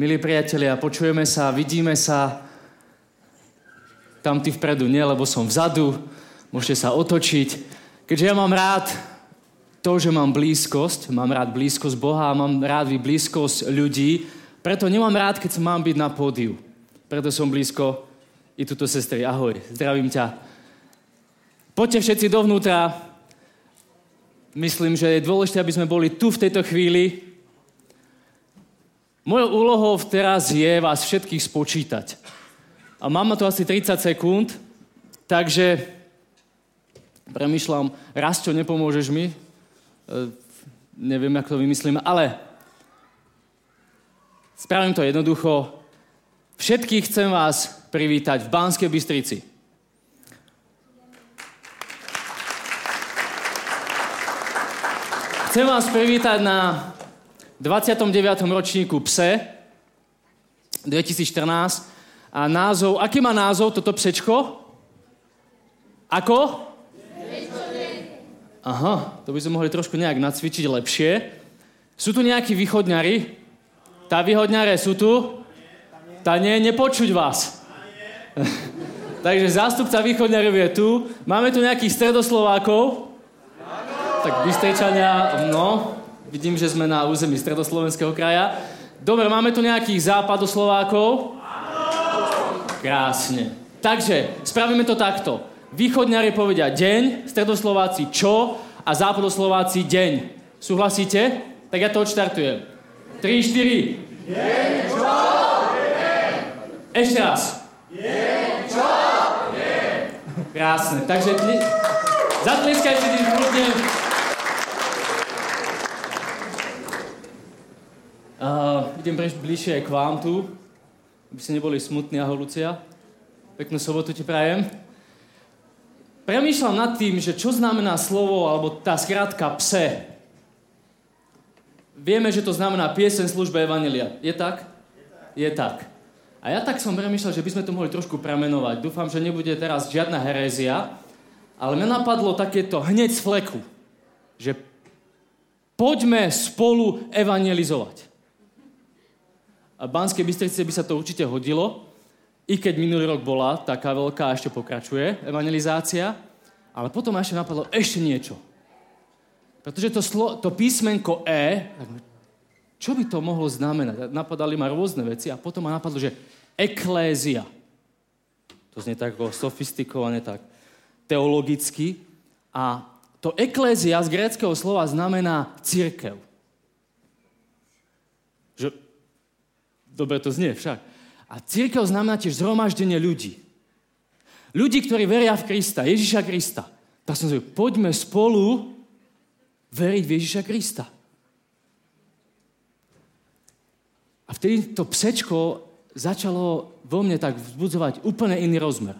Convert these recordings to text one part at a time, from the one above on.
Milí priatelia, počujeme sa, vidíme sa. Tam ty vpredu nie, lebo som vzadu. Môžete sa otočiť. Keďže ja mám rád to, že mám blízkosť, mám rád blízkosť Boha mám rád blízkosť ľudí, preto nemám rád, keď mám byť na pódiu. Preto som blízko i tuto sestry. Ahoj, zdravím ťa. Poďte všetci dovnútra. Myslím, že je dôležité, aby sme boli tu v tejto chvíli, Mojou úlohou teraz je vás všetkých spočítať. A mám na to asi 30 sekúnd, takže premyšľam, raz čo nepomôžeš mi, e, neviem, ako to vymyslím, ale spravím to jednoducho. Všetkých chcem vás privítať v Banskej Bystrici. Chcem vás privítať na 29. ročníku PSE 2014 a názov, aký má názov toto psečko? Ako? Aha, to by sme mohli trošku nejak nacvičiť lepšie. Sú tu nejakí východňari? Tá východňare sú tu? Tá nie, nepočuť vás. Takže zástupca východňarov je tu. Máme tu nejakých stredoslovákov? Tak Bystrečania, no, Vidím, že sme na území stredoslovenského kraja. Dobre, máme tu nejakých západoslovákov? Krásne. Takže, spravíme to takto. Východňari povedia deň, stredoslováci čo a západoslováci deň. Súhlasíte? Tak ja to odštartujem. 3, 4. Deň, čo? Deň. Ešte raz. Deň, čo? Deň. Krásne. Takže zatlieskajte tým kľudne. Uh, idem bližšie aj k vám tu, aby ste neboli smutní, ahoj Lucia. Peknú sobotu ti prajem. Premýšľam nad tým, že čo znamená slovo, alebo tá skratka pse. Vieme, že to znamená piesen službe Evangelia. Je tak? Je tak. A ja tak som premýšľal, že by sme to mohli trošku premenovať. Dúfam, že nebude teraz žiadna herézia, ale mňa napadlo takéto hneď z fleku, že poďme spolu evangelizovať. A Banskej Bystrici by sa to určite hodilo, i keď minulý rok bola taká veľká ešte pokračuje evangelizácia, ale potom ešte napadlo ešte niečo. Pretože to, slo, to písmenko E, čo by to mohlo znamenať? Napadali ma rôzne veci a potom ma napadlo, že eklézia. To znie tak sofistikovane, tak teologicky. A to eklézia z gréckého slova znamená církev. Dobre to znie však. A církev znamená tiež zhromaždenie ľudí. Ľudí, ktorí veria v Krista, Ježiša Krista. Tak som zvedel, poďme spolu veriť v Ježiša Krista. A vtedy to psečko začalo vo mne tak vzbudzovať úplne iný rozmer.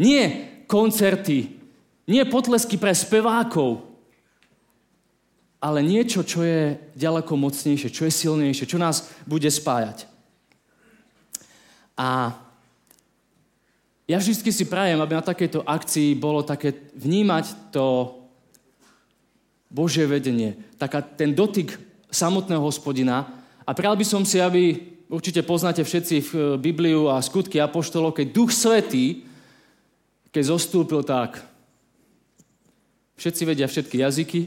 Nie koncerty, nie potlesky pre spevákov, ale niečo, čo je ďaleko mocnejšie, čo je silnejšie, čo nás bude spájať. A ja vždy si prajem, aby na takejto akcii bolo také vnímať to Božie vedenie, taká ten dotyk samotného hospodina. A prijal by som si, aby, určite poznáte všetci v eh, Bibliu a skutky Apoštolov, keď Duch Svetý, keď zostúpil tak, všetci vedia všetky jazyky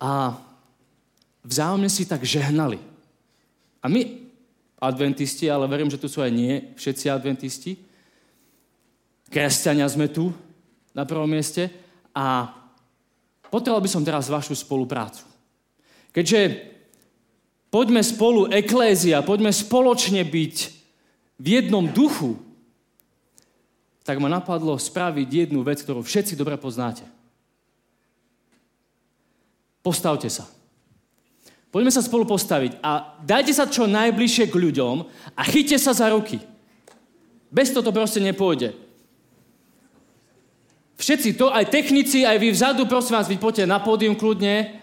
a vzájomne si tak žehnali. A my adventisti, ale verím, že tu sú aj nie všetci adventisti. Kresťania sme tu na prvom mieste a potreboval by som teraz vašu spoluprácu. Keďže poďme spolu, eklézia, poďme spoločne byť v jednom duchu, tak ma napadlo spraviť jednu vec, ktorú všetci dobre poznáte. Postavte sa. Poďme sa spolu postaviť a dajte sa čo najbližšie k ľuďom a chyťte sa za ruky. Bez toho to proste nepôjde. Všetci to, aj technici, aj vy vzadu, prosím vás, vy poďte na pódium kľudne.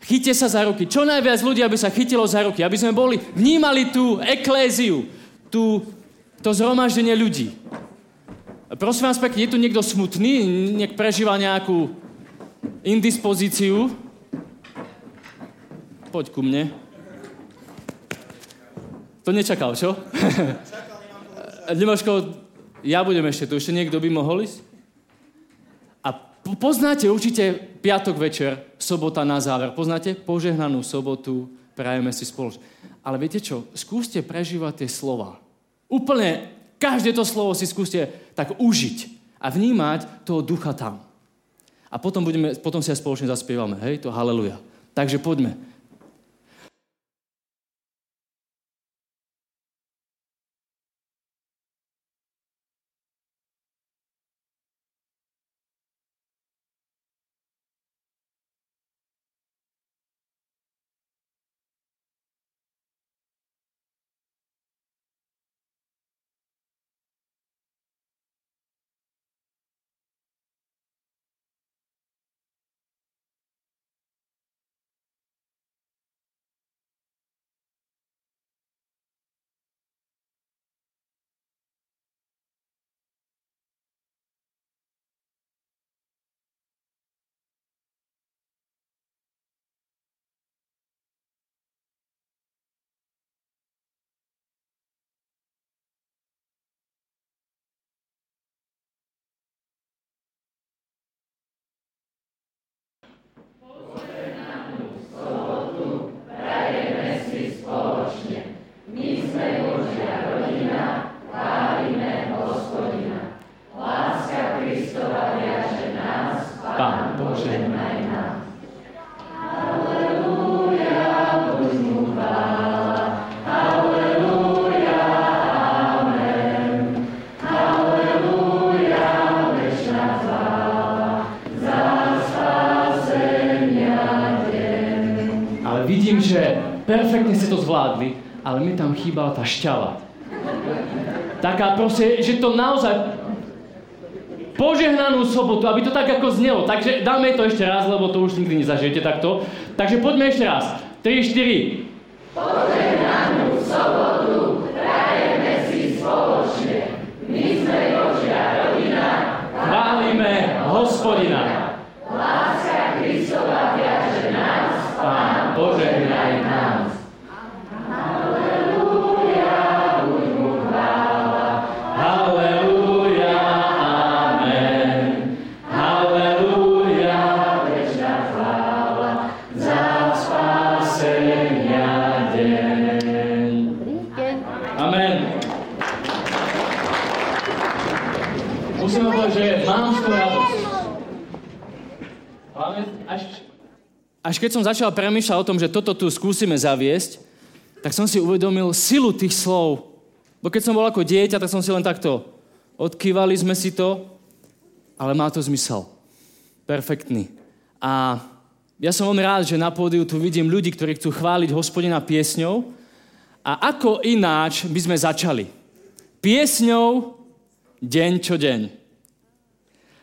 Chyťte sa za ruky. Čo najviac ľudí, aby sa chytilo za ruky. Aby sme boli, vnímali tú ekléziu, tú, to zhromaždenie ľudí. Prosím vás pekne, je tu niekto smutný, nech prežíva nejakú indispozíciu, Poď ku mne. To nečakal, čo? Nemáš koho... Ja budem ešte tu. Ešte niekto by mohol ísť? A poznáte určite piatok večer, sobota na záver. Poznáte? Požehnanú sobotu, prajeme si spoločne. Ale viete čo? Skúste prežívať tie slova. Úplne každé to slovo si skúste tak užiť a vnímať toho ducha tam. A potom, budeme, potom si aj spoločne zaspievame. Hej, to haleluja. Takže poďme. Perfektne ste to zvládli, ale mi tam chýbala tá šťava. Taká proste, že to naozaj požehnanú sobotu, aby to tak ako znelo. Takže dáme to ešte raz, lebo to už nikdy nezažijete takto. Takže poďme ešte raz. 3, 4. Požehnanú až keď som začal premýšľať o tom, že toto tu skúsime zaviesť, tak som si uvedomil silu tých slov. Bo keď som bol ako dieťa, tak som si len takto odkývali sme si to, ale má to zmysel. Perfektný. A ja som veľmi rád, že na pódiu tu vidím ľudí, ktorí chcú chváliť hospodina piesňou. A ako ináč by sme začali? Piesňou deň čo deň.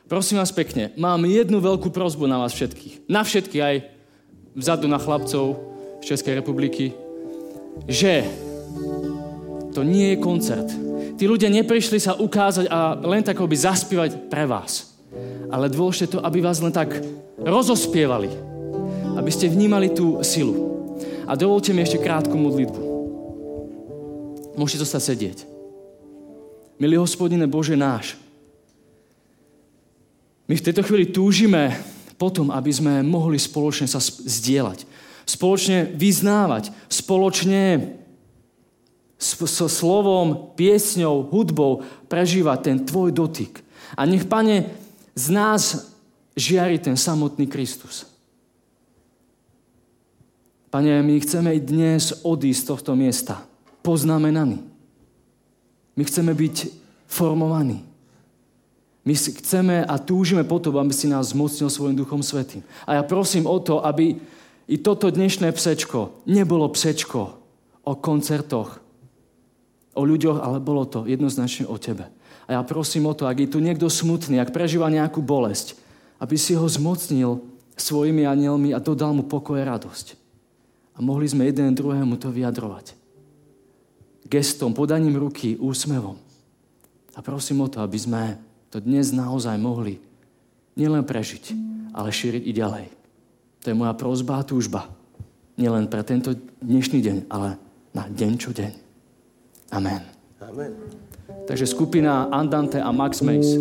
Prosím vás pekne, mám jednu veľkú prozbu na vás všetkých. Na všetky, aj vzadu na chlapcov z Českej republiky, že to nie je koncert. Tí ľudia neprišli sa ukázať a len tak by zaspievať pre vás. Ale dôležité to, aby vás len tak rozospievali. Aby ste vnímali tú silu. A dovolte mi ešte krátku modlitbu. Môžete zostať sedieť. Milý hospodine Bože náš, my v tejto chvíli túžime potom, aby sme mohli spoločne sa zdieľať, spoločne vyznávať, spoločne so slovom, piesňou, hudbou prežívať ten tvoj dotyk. A nech, pane, z nás žiari ten samotný Kristus. Pane, my chceme dnes odísť z tohto miesta poznamenaní. My chceme byť formovaní. My chceme a túžime potom, aby si nás zmocnil svojim Duchom Svetým. A ja prosím o to, aby i toto dnešné psečko nebolo psečko o koncertoch, o ľuďoch, ale bolo to jednoznačne o tebe. A ja prosím o to, ak je tu niekto smutný, ak prežíva nejakú bolesť, aby si ho zmocnil svojimi anielmi a dodal mu pokoj a radosť. A mohli sme jeden druhému to vyjadrovať. Gestom, podaním ruky, úsmevom. A prosím o to, aby sme to dnes naozaj mohli nielen prežiť, ale šíriť i ďalej. To je moja prozba a túžba. Nielen pre tento dnešný deň, ale na deň čo deň. Amen. Amen. Takže skupina Andante a Max Mace.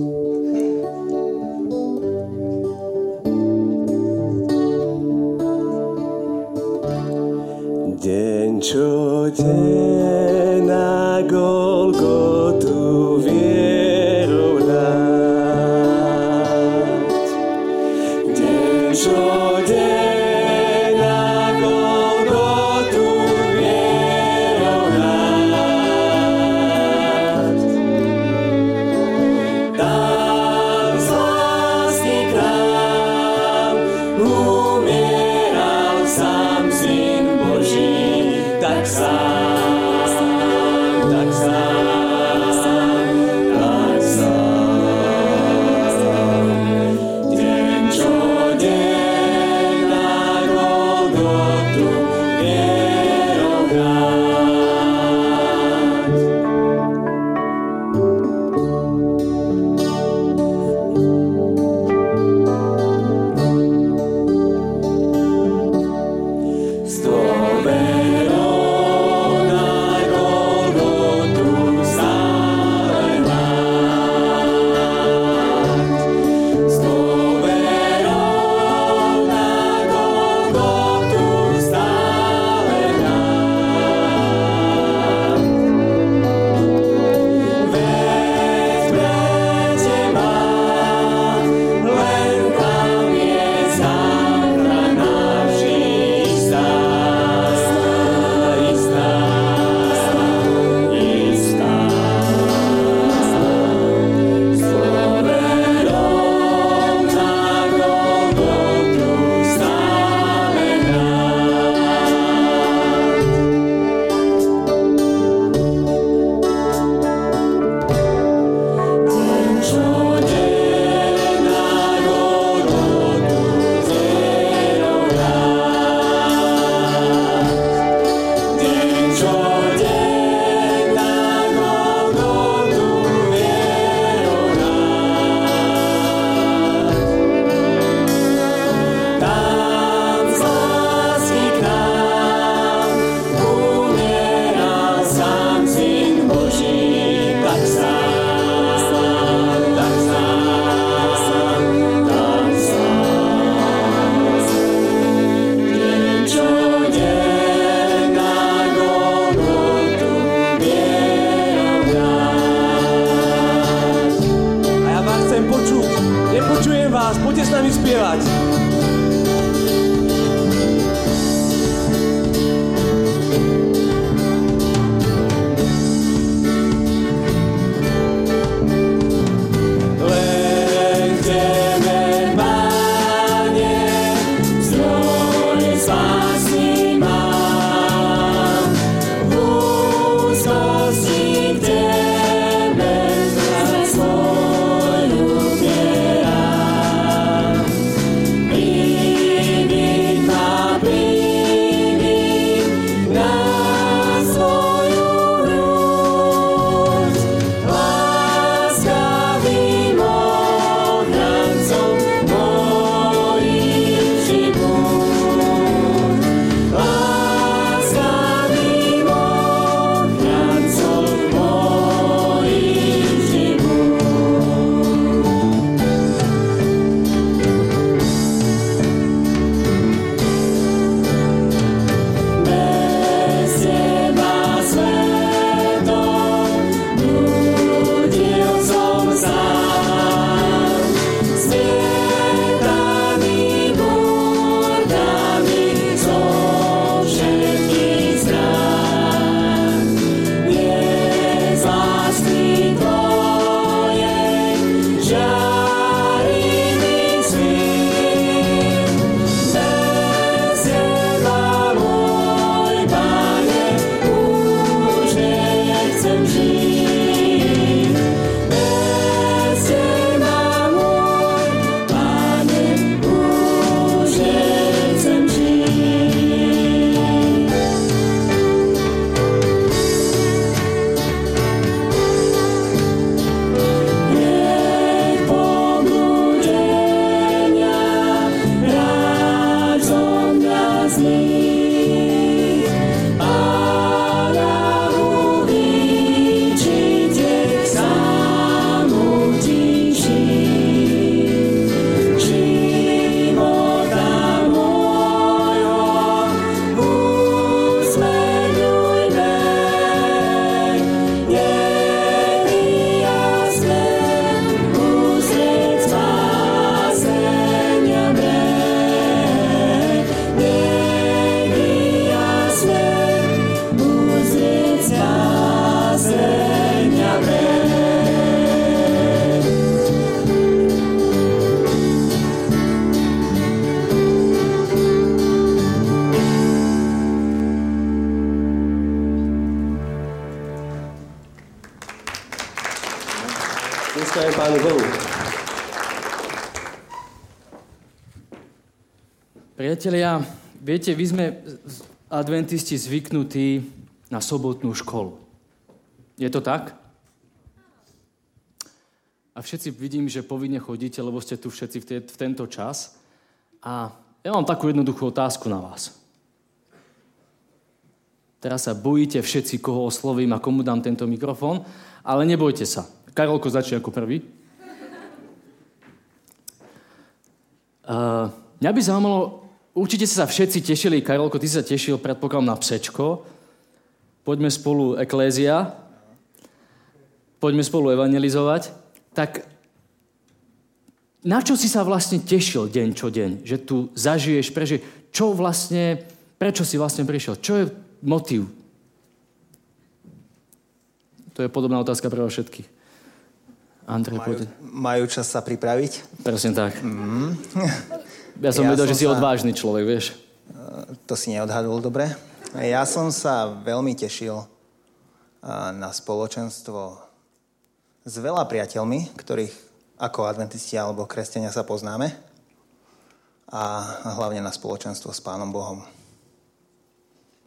Deň, čo deň na Golgotu vierou Deň, Jesus. Viete, vy sme adventisti zvyknutí na sobotnú školu. Je to tak? A všetci vidím, že povinne chodíte, lebo ste tu všetci v, te, v tento čas. A ja mám takú jednoduchú otázku na vás. Teraz sa bojíte všetci, koho oslovím a komu dám tento mikrofón, ale nebojte sa. Karolko začne ako prvý. Uh, mňa by zaujímalo, určite sa všetci tešili, Karolko, ty sa tešil, predpokladám, na psečko. Poďme spolu eklézia. Poďme spolu evangelizovať. Tak na čo si sa vlastne tešil deň čo deň? Že tu zažiješ, prežiješ. Čo vlastne, prečo si vlastne prišiel? Čo je motiv? To je podobná otázka pre vás všetkých. Andrej, majú, majú čas sa pripraviť? Presne tak. Mm. Ja som ja vedel, že si sa... odvážny človek, vieš. To si neodhadol dobre. Ja som sa veľmi tešil na spoločenstvo s veľa priateľmi, ktorých ako adventisti alebo kresťania sa poznáme a hlavne na spoločenstvo s Pánom Bohom.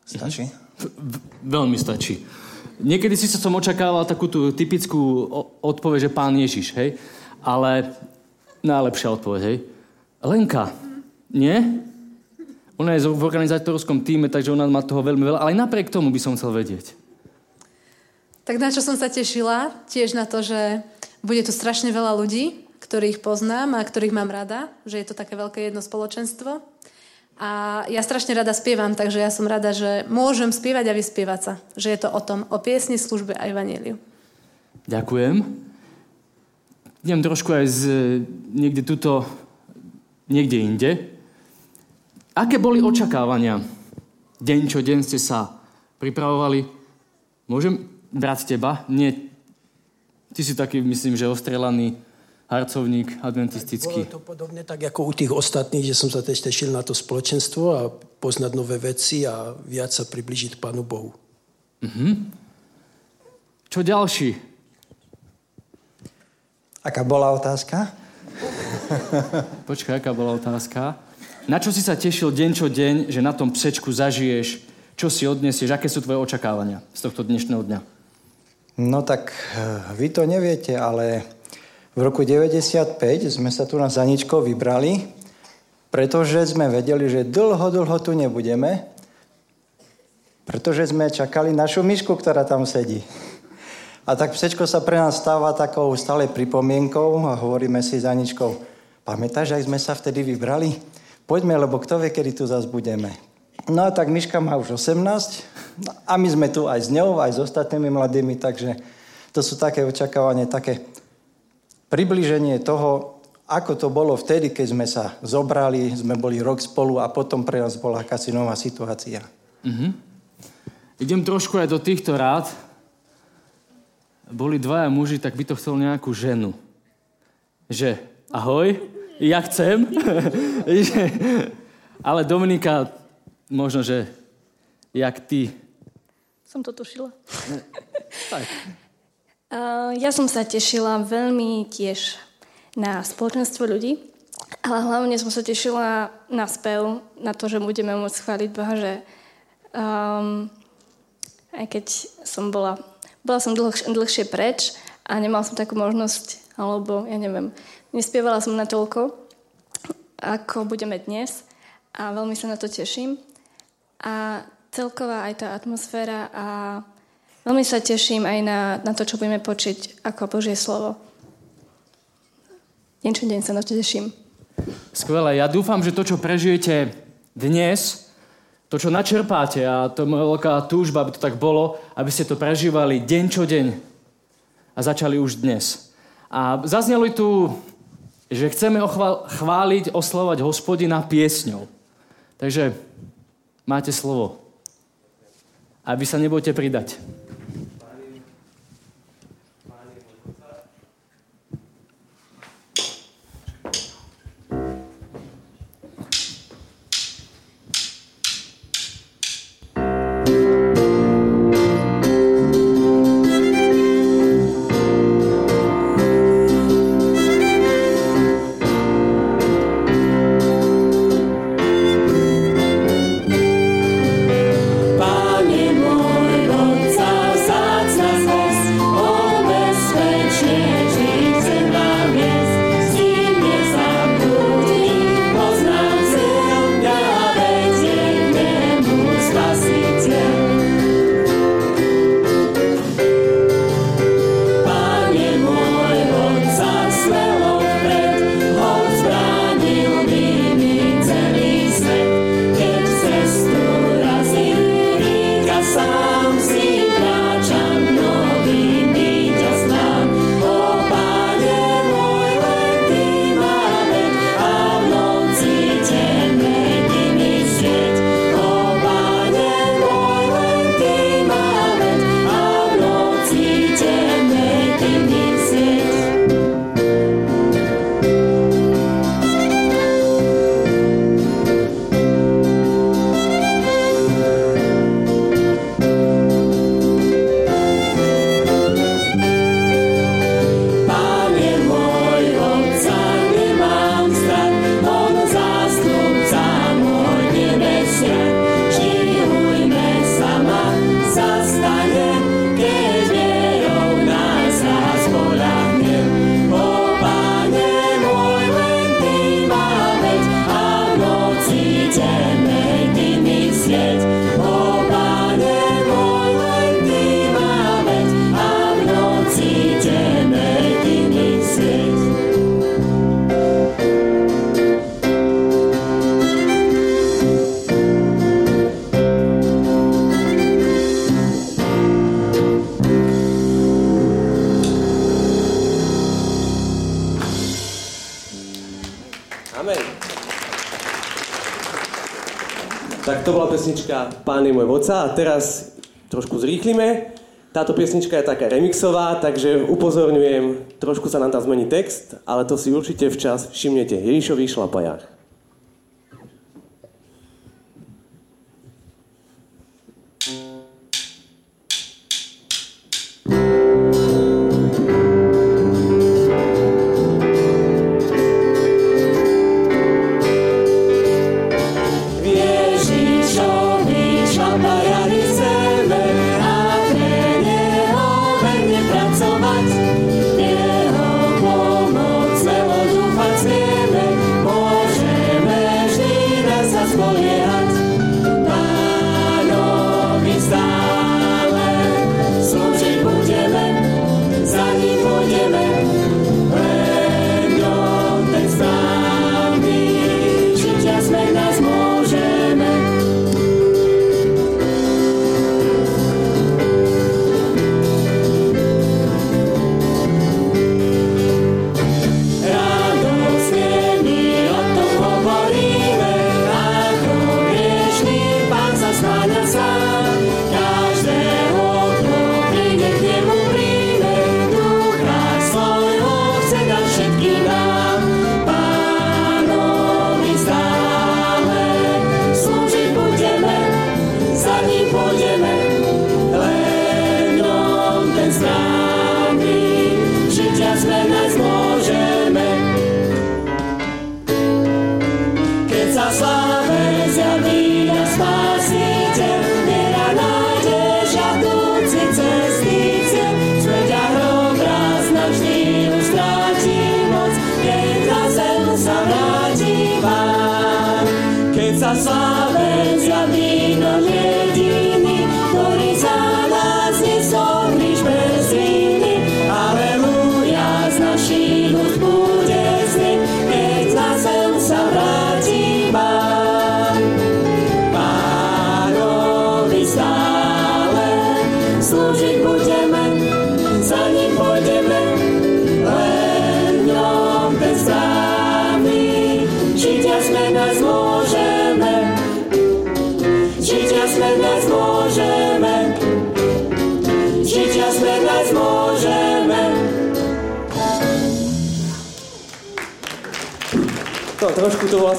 Stačí? Mhm. Veľmi stačí. Niekedy si som očakával takú tú typickú odpoveď, že pán Ježiš, hej? Ale najlepšia odpoveď, hej? Lenka, nie? Ona je v organizátorskom týme, takže ona má toho veľmi veľa, ale aj napriek tomu by som chcel vedieť. Tak na čo som sa tešila? Tiež na to, že bude tu strašne veľa ľudí, ktorých poznám a ktorých mám rada, že je to také veľké jedno spoločenstvo. A ja strašne rada spievam, takže ja som rada, že môžem spievať a vyspievať sa. Že je to o tom, o piesni, službe a evaníliu. Ďakujem. Idem trošku aj z, niekde tuto, niekde inde. Aké boli očakávania? Deň čo deň ste sa pripravovali. Môžem brať teba? Nie. Ty si taký, myslím, že ostrelaný harcovník adventistický. Bolo to podobne tak ako u tých ostatných, že som sa teď tešil na to spoločenstvo a poznať nové veci a viac sa približiť Pánu Bohu. Mm-hmm. Čo ďalší? Aká bola otázka? Počkaj, aká bola otázka? Na čo si sa tešil deň čo deň, že na tom psečku zažiješ, čo si odnesieš, aké sú tvoje očakávania z tohto dnešného dňa? No tak eh, vy to neviete, ale v roku 95 sme sa tu na Zaničko vybrali, pretože sme vedeli, že dlho, dlho tu nebudeme, pretože sme čakali našu myšku, ktorá tam sedí. A tak psečko sa pre nás stáva takou stále pripomienkou a hovoríme si za Aničkou, pamätáš, aj sme sa vtedy vybrali? Poďme, lebo kto vie, kedy tu zase budeme. No a tak Miška má už 18 a my sme tu aj s ňou, aj s ostatnými mladými, takže to sú také očakávanie, také približenie toho, ako to bolo vtedy, keď sme sa zobrali, sme boli rok spolu a potom pre nás bola akási nová situácia. Mm-hmm. Idem trošku aj do týchto rád. Boli dvaja muži, tak by to chcel nejakú ženu. Že, ahoj, ja chcem. Ale Dominika, možno, že jak ty. Som to tušila. tak. Uh, ja som sa tešila veľmi tiež na spoločenstvo ľudí, ale hlavne som sa tešila na spev, na to, že budeme môcť chváliť Boha, že um, aj keď som bola, bola som dlh, dlhšie preč a nemal som takú možnosť, alebo ja neviem, nespievala som na toľko, ako budeme dnes a veľmi sa na to teším. A celková aj tá atmosféra a Veľmi sa teším aj na, na to, čo budeme počiť ako Božie slovo. Deň čo deň sa na to teším. Skvelé. Ja dúfam, že to, čo prežijete dnes, to, čo načerpáte, a to je moja veľká túžba, aby to tak bolo, aby ste to prežívali deň čo deň a začali už dnes. A zaznelo tu, že chceme chváliť, oslovať hospodina piesňou. Takže máte slovo. A vy sa nebojte pridať. Pesnička Pán je môj vodca a teraz trošku zrýchlime. Táto pesnička je taká remixová, takže upozorňujem, trošku sa nám tam zmení text, ale to si určite včas všimnete. Ježišový šlapajách.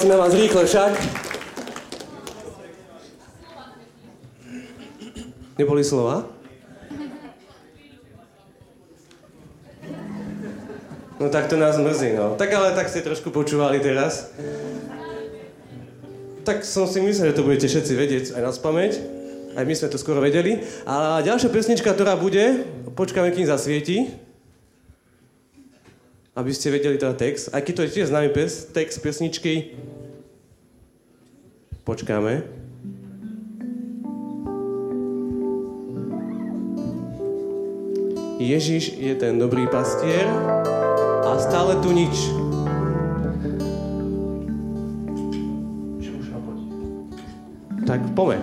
Na vás rýchle však. Neboli slova? No tak to nás mrzí, no. Tak ale tak ste trošku počúvali teraz. Tak som si myslel, že to budete všetci vedieť aj na spameť. Aj my sme to skoro vedeli. A ďalšia pesnička, ktorá bude, počkáme, kým zasvieti aby ste vedeli teda text. Aj keď to je tiež známy pes, text pesničky. Počkáme. Ježiš je ten dobrý pastier a stále tu nič. Tak pome.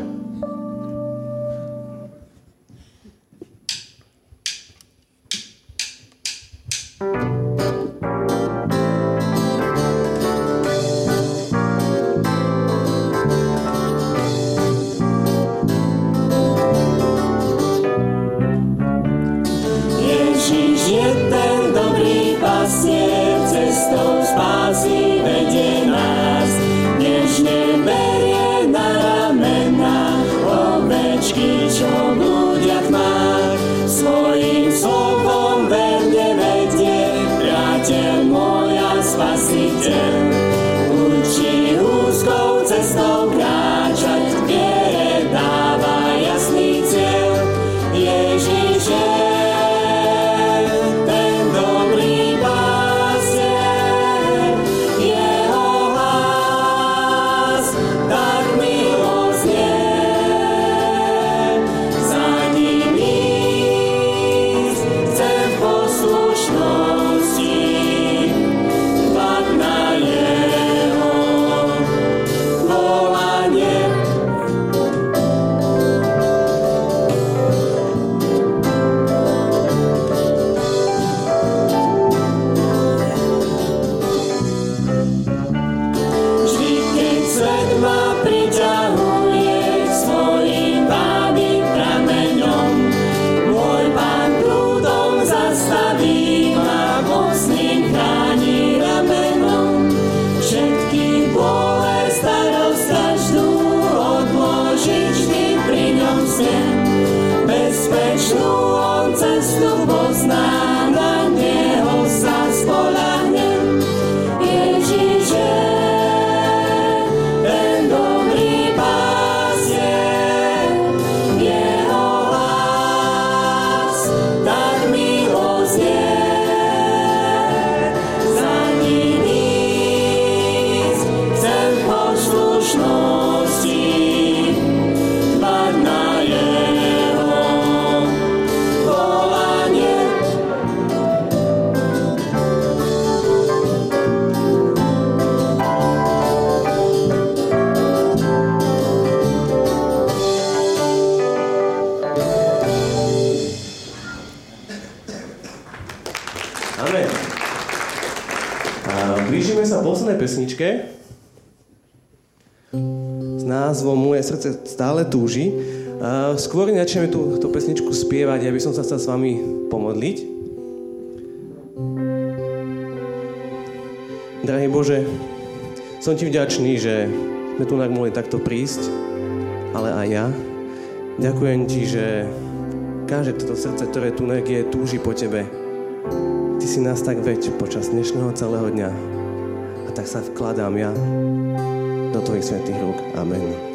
túži. Skôr začneme tú, tú pesničku spievať, ja by som sa chcel s vami pomodliť. Drahý Bože, som ti vďačný, že sme tu mohli takto prísť, ale aj ja. Ďakujem ti, že každé toto srdce, ktoré tu je, túži po tebe. Ty si nás tak veď počas dnešného celého dňa tak sa vkladám ja do Tvojich svetých rúk. Amen.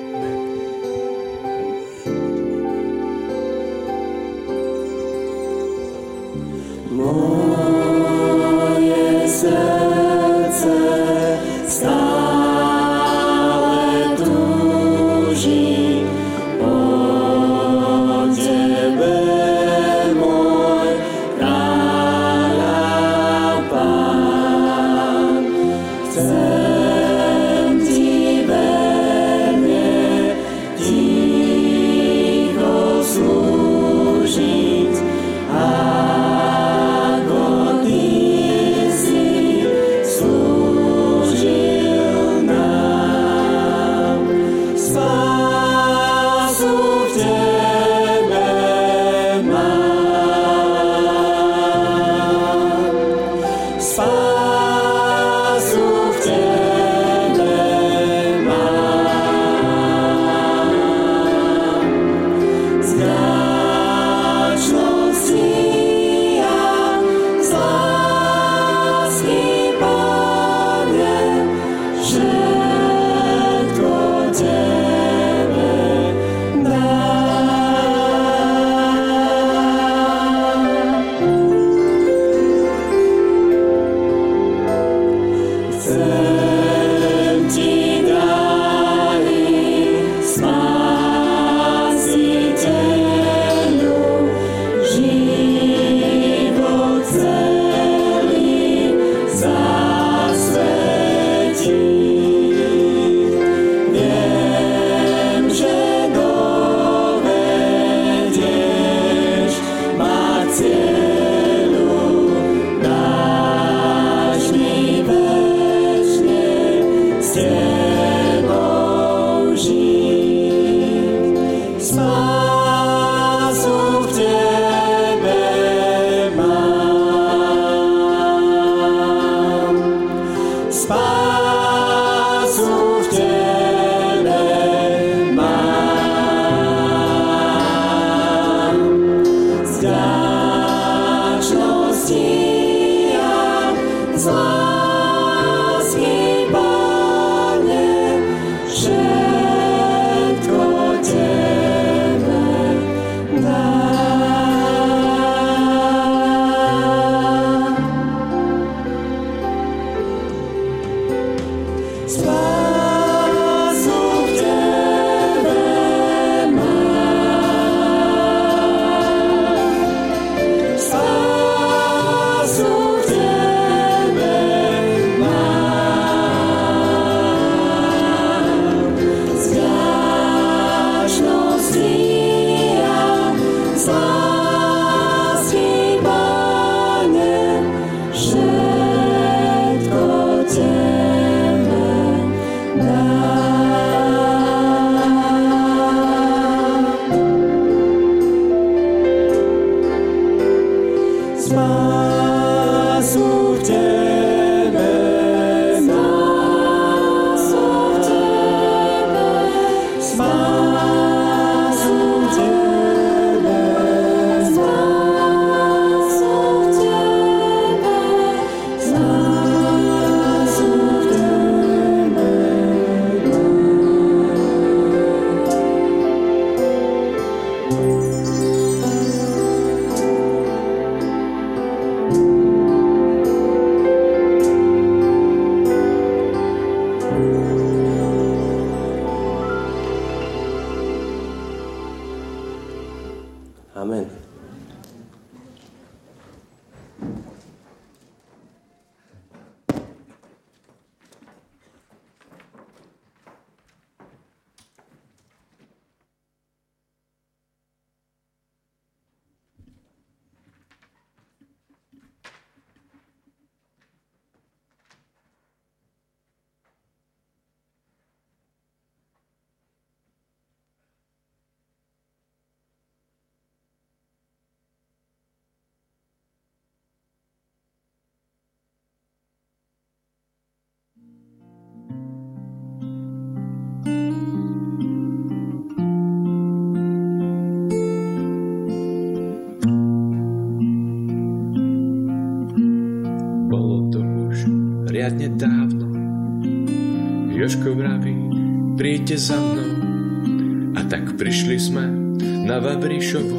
Vabrišovo.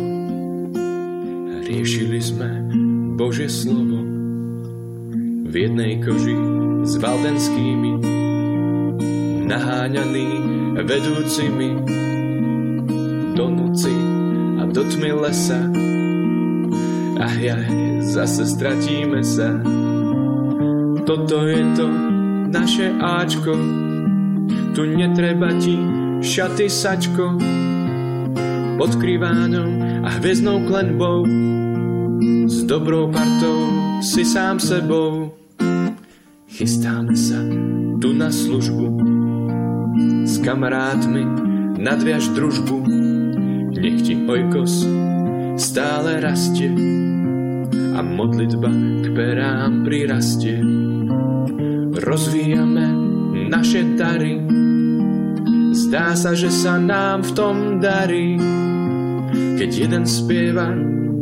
A riešili sme Bože slovo. V jednej koži s valdenskými, naháňaný vedúcimi do noci a do tmy lesa. Ach ja, zase stratíme sa. Toto je to naše Ačko, tu netreba ti šaty sačko. Pod krivánom a hviezdnou klenbou, s dobrou partou si sám sebou. Chystáme sa tu na službu, s kamarátmi nadviaž družbu. Nech ti ojkos stále rastie a modlitba k perám prirastie. Rozvíjame naše dary, zdá sa, že sa nám v tom darí. Keď jeden spieva,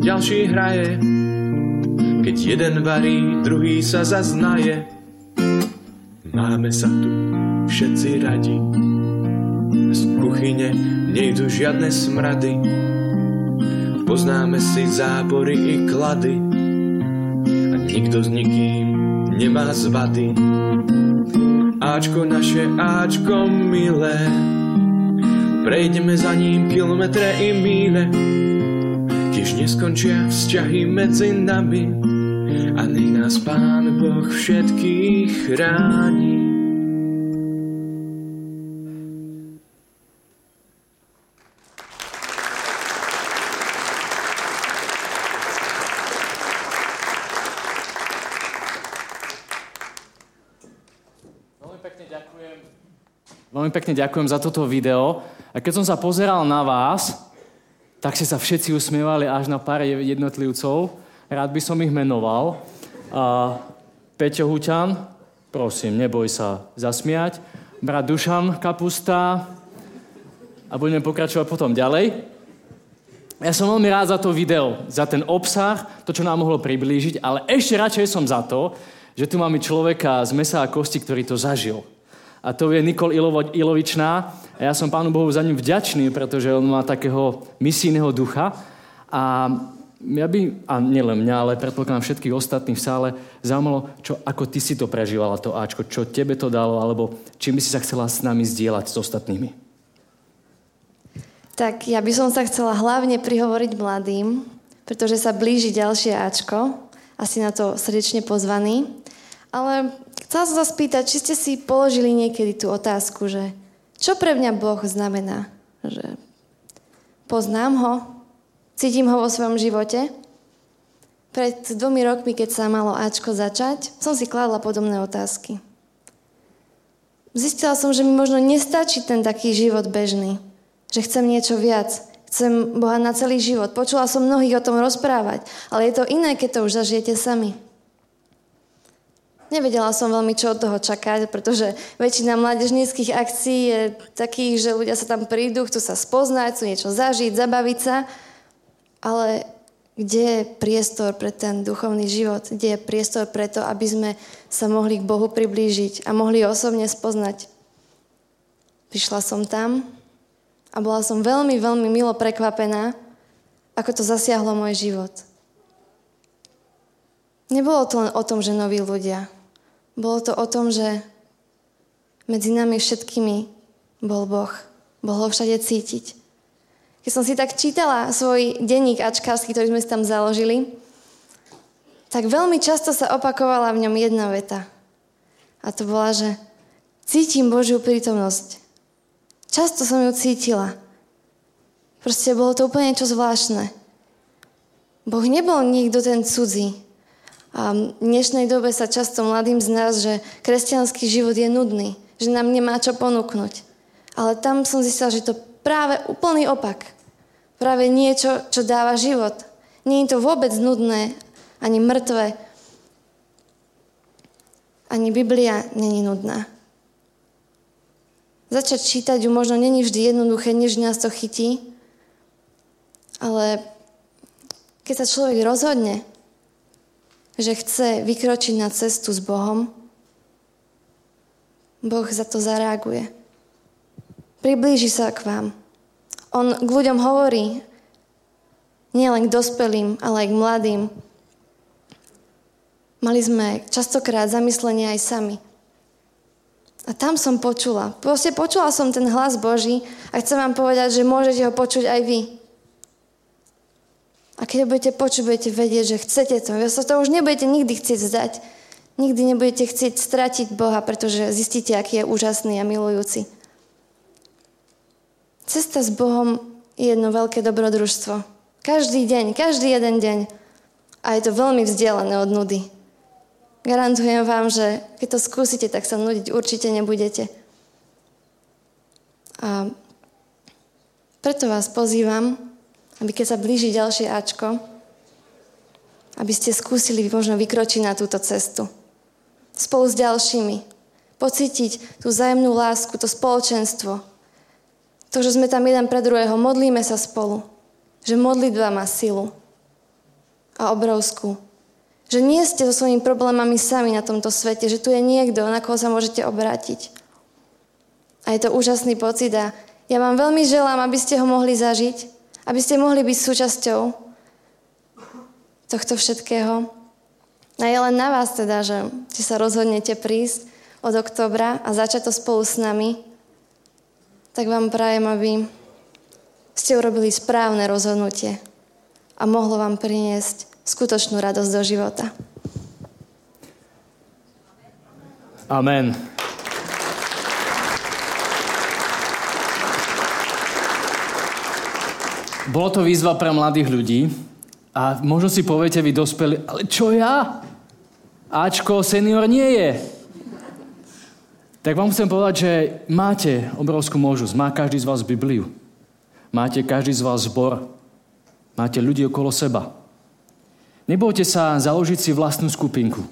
ďalší hraje, keď jeden varí, druhý sa zaznaje. Máme sa tu všetci radi, z kuchyne nejdu žiadne smrady, poznáme si zábory i klady. A nikto s nikým nemá zvady. Ačko naše, Ačko milé, prejdeme za ním kilometre i míle, tiež neskončia vzťahy medzi nami a nech nás Pán Boh všetkých chráni. Veľmi pekne ďakujem za toto video. A keď som sa pozeral na vás, tak ste sa všetci usmievali až na pár jednotlivcov. Rád by som ich menoval. A Peťo Huťan, prosím, neboj sa zasmiať. Brat Dušan Kapusta a budeme pokračovať potom ďalej. Ja som veľmi rád za to video, za ten obsah, to, čo nám mohlo priblížiť, ale ešte radšej som za to, že tu máme človeka z mesa a kosti, ktorý to zažil a to je Nikol Ilovo, Ilovičná. A ja som Pánu Bohu za ním vďačný, pretože on má takého misijného ducha. A ja by, a nielen mňa, ale predpokladám všetkých ostatných v sále, zaujímalo, čo, ako ty si to prežívala, to Ačko, čo tebe to dalo, alebo čím by si sa chcela s nami zdieľať s ostatnými. Tak ja by som sa chcela hlavne prihovoriť mladým, pretože sa blíži ďalšie Ačko, asi na to srdečne pozvaný. Ale Chcela som sa spýtať, či ste si položili niekedy tú otázku, že čo pre mňa Boh znamená? Že poznám ho, cítim ho vo svojom živote. Pred dvomi rokmi, keď sa malo Ačko začať, som si kladla podobné otázky. Zistila som, že mi možno nestačí ten taký život bežný. Že chcem niečo viac. Chcem Boha na celý život. Počula som mnohých o tom rozprávať. Ale je to iné, keď to už zažijete sami. Nevedela som veľmi, čo od toho čakať, pretože väčšina mládežníckých akcií je takých, že ľudia sa tam prídu, chcú sa spoznať, chcú niečo zažiť, zabaviť sa, ale kde je priestor pre ten duchovný život? Kde je priestor pre to, aby sme sa mohli k Bohu priblížiť a mohli osobne spoznať? Prišla som tam a bola som veľmi, veľmi milo prekvapená, ako to zasiahlo môj život. Nebolo to len o tom, že noví ľudia, bolo to o tom, že medzi nami všetkými bol Boh. Bol ho všade cítiť. Keď som si tak čítala svoj denník ačkársky, ktorý sme si tam založili, tak veľmi často sa opakovala v ňom jedna veta. A to bola, že cítim Božiu prítomnosť. Často som ju cítila. Proste bolo to úplne niečo zvláštne. Boh nebol nikto ten cudzí, a v dnešnej dobe sa často mladým z nás, že kresťanský život je nudný, že nám nemá čo ponúknuť. Ale tam som zistila, že to práve úplný opak. Práve niečo, čo dáva život. Nie je to vôbec nudné, ani mŕtve. Ani Biblia není nudná. Začať čítať ju možno není vždy jednoduché, než nás to chytí, ale keď sa človek rozhodne, že chce vykročiť na cestu s Bohom, Boh za to zareaguje. Priblíži sa k vám. On k ľuďom hovorí, nielen k dospelým, ale aj k mladým. Mali sme častokrát zamyslenie aj sami. A tam som počula. Proste počula som ten hlas Boží a chcem vám povedať, že môžete ho počuť aj vy. A keď ho budete počuť, budete vedieť, že chcete to. Vy sa to už nebudete nikdy chcieť zdať. Nikdy nebudete chcieť stratiť Boha, pretože zistíte, aký je úžasný a milujúci. Cesta s Bohom je jedno veľké dobrodružstvo. Každý deň, každý jeden deň. A je to veľmi vzdialené od nudy. Garantujem vám, že keď to skúsite, tak sa nudiť určite nebudete. A preto vás pozývam, aby keď sa blíži ďalšie Ačko, aby ste skúsili možno vykročiť na túto cestu. Spolu s ďalšími. Pocítiť tú zájemnú lásku, to spoločenstvo. To, že sme tam jeden pre druhého, modlíme sa spolu. Že modlitba má silu. A obrovskú. Že nie ste so svojimi problémami sami na tomto svete, že tu je niekto, na koho sa môžete obrátiť. A je to úžasný pocit a ja vám veľmi želám, aby ste ho mohli zažiť, aby ste mohli byť súčasťou tohto všetkého. A je len na vás teda, že či sa rozhodnete prísť od oktobra a začať to spolu s nami, tak vám prajem, aby ste urobili správne rozhodnutie a mohlo vám priniesť skutočnú radosť do života. Amen. Bolo to výzva pre mladých ľudí a možno si poviete vy dospeli, ale čo ja? Ačko senior nie je. Tak vám chcem povedať, že máte obrovskú možnosť. Má každý z vás Bibliu. Máte každý z vás zbor. Máte ľudí okolo seba. Nebojte sa založiť si vlastnú skupinku.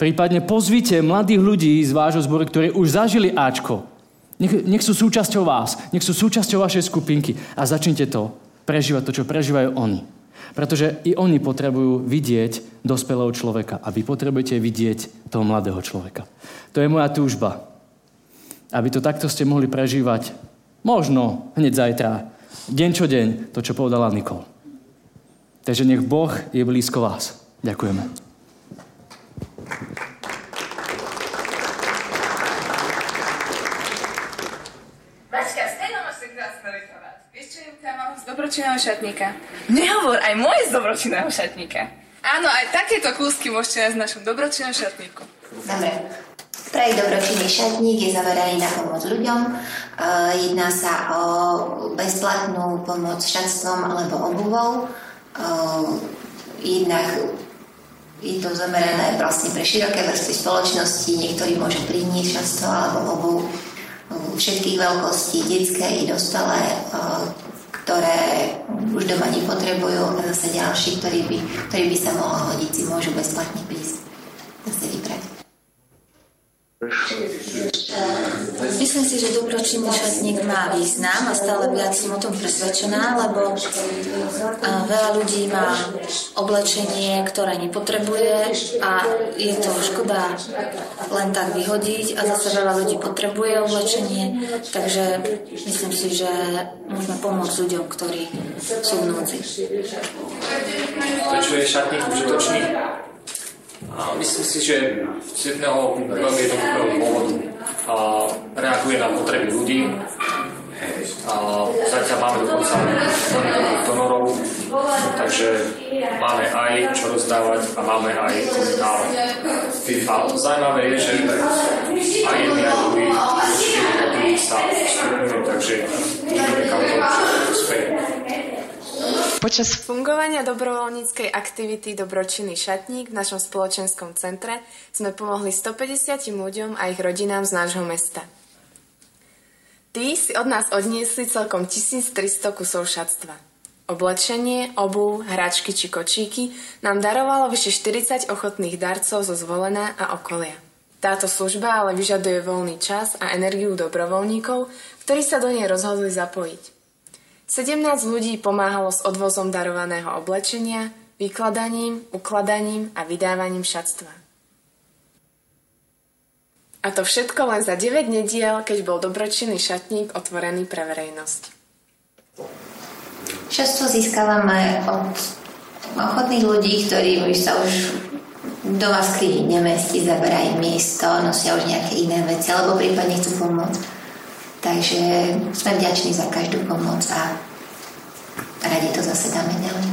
Prípadne pozvite mladých ľudí z vášho zboru, ktorí už zažili Ačko. Nech, nech sú súčasťou vás, nech sú súčasťou vašej skupinky a začnite to prežívať, to, čo prežívajú oni. Pretože i oni potrebujú vidieť dospelého človeka a vy potrebujete vidieť toho mladého človeka. To je moja túžba. Aby to takto ste mohli prežívať možno hneď zajtra, deň čo deň, to, čo povedala Nikol. Takže nech Boh je blízko vás. Ďakujeme. Mačka, z toho máš krásne referát. Vieš čo, Júka, mám z dobročinného šatníka. Nehovor, aj môj z dobročinného šatníka. Áno, aj takéto kúsky môžete nájsť v našom dobročinnom šatníku. Dobre. Projekt Dobročinný šatník je zaveraný na pomoc ľuďom. Jedná sa o bezplatnú pomoc šatstvom alebo obuvou Ehm, jednak je to zamerané vlastne pre široké vrstvy spoločnosti, niektorí môžu priniesť často alebo obu všetkých veľkostí, detské i dospelé, ehm, ktoré už doma nepotrebujú a zase ďalší, ktorí by, ktorí by sa mohlo hodiť, si môžu bezplatne prísť zase vybrať. Myslím si, že dobročinný šatník má význam a stále viac som o tom presvedčená, lebo veľa ľudí má oblečenie, ktoré nepotrebuje a je to škoda len tak vyhodiť a zase veľa ľudí potrebuje oblečenie, takže myslím si, že môžeme pomôcť ľuďom, ktorí sú v núdzi. Prečo je šatník užitočný? A myslím si, že z jedného veľmi jednoduchého dôvodu a reaguje na potreby ľudí. A zatiaľ máme dokonca veľmi donorov, takže máme aj čo rozdávať a máme aj komu dávať. A zaujímavé je, že aj jedni, aj druhí, sa stupňujú, takže vidíme, kam to uspeje. Počas fungovania dobrovoľníckej aktivity Dobročinný šatník v našom spoločenskom centre sme pomohli 150 ľuďom a ich rodinám z nášho mesta. Tí si od nás odniesli celkom 1300 kusov šatstva. Oblečenie, obu, hračky či kočíky nám darovalo vyše 40 ochotných darcov zo zvolená a okolia. Táto služba ale vyžaduje voľný čas a energiu dobrovoľníkov, ktorí sa do nej rozhodli zapojiť. 17 ľudí pomáhalo s odvozom darovaného oblečenia, vykladaním, ukladaním a vydávaním šatstva. A to všetko len za 9 nediel, keď bol dobročinný šatník otvorený pre verejnosť. Často získavame od ochotných ľudí, ktorí už sa už doma skryť nemestí, zaberajú miesto, nosia už nejaké iné veci, alebo prípadne chcú pomôcť. Takže sme vďační za každú pomoc a radi to zase dáme ďalej.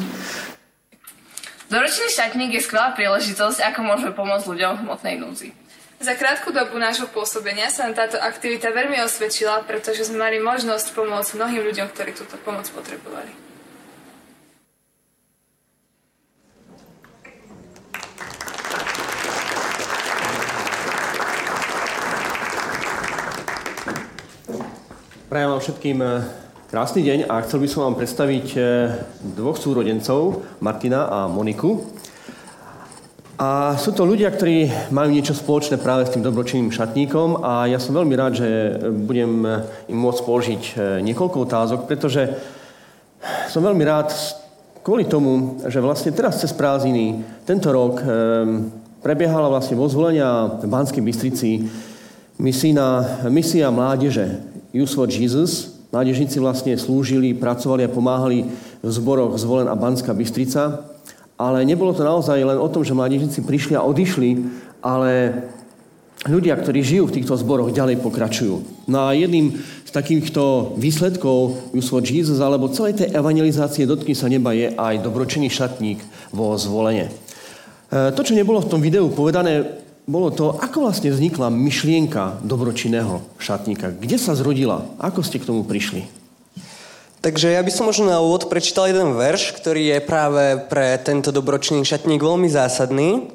Doročný šatník je skvelá príležitosť, ako môžeme pomôcť ľuďom v hmotnej núdzi. Za krátku dobu nášho pôsobenia sa nám táto aktivita veľmi osvedčila, pretože sme mali možnosť pomôcť mnohým ľuďom, ktorí túto pomoc potrebovali. Prajem vám všetkým eh, krásny deň a chcel by som vám predstaviť eh, dvoch súrodencov, Martina a Moniku. A sú to ľudia, ktorí majú niečo spoločné práve s tým dobročinným šatníkom a ja som veľmi rád, že budem im môcť položiť e, niekoľko otázok, pretože som veľmi rád kvôli tomu, že vlastne teraz cez prázdniny tento rok e, prebiehala vlastne vo zvolenia v Banskej Bystrici misína, misia mládeže Youth for Jesus. Mládežníci vlastne slúžili, pracovali a pomáhali v zboroch Zvolen a Banská Bystrica ale nebolo to naozaj len o tom, že mládežníci prišli a odišli, ale ľudia, ktorí žijú v týchto zboroch, ďalej pokračujú. No a jedným z takýchto výsledkov Youth for Jesus alebo celej tej evangelizácie Dotkni sa neba je aj dobročinný šatník vo zvolenie. E, to, čo nebolo v tom videu povedané, bolo to, ako vlastne vznikla myšlienka dobročinného šatníka. Kde sa zrodila? Ako ste k tomu prišli? Takže ja by som možno na úvod prečítal jeden verš, ktorý je práve pre tento dobročný šatník veľmi zásadný.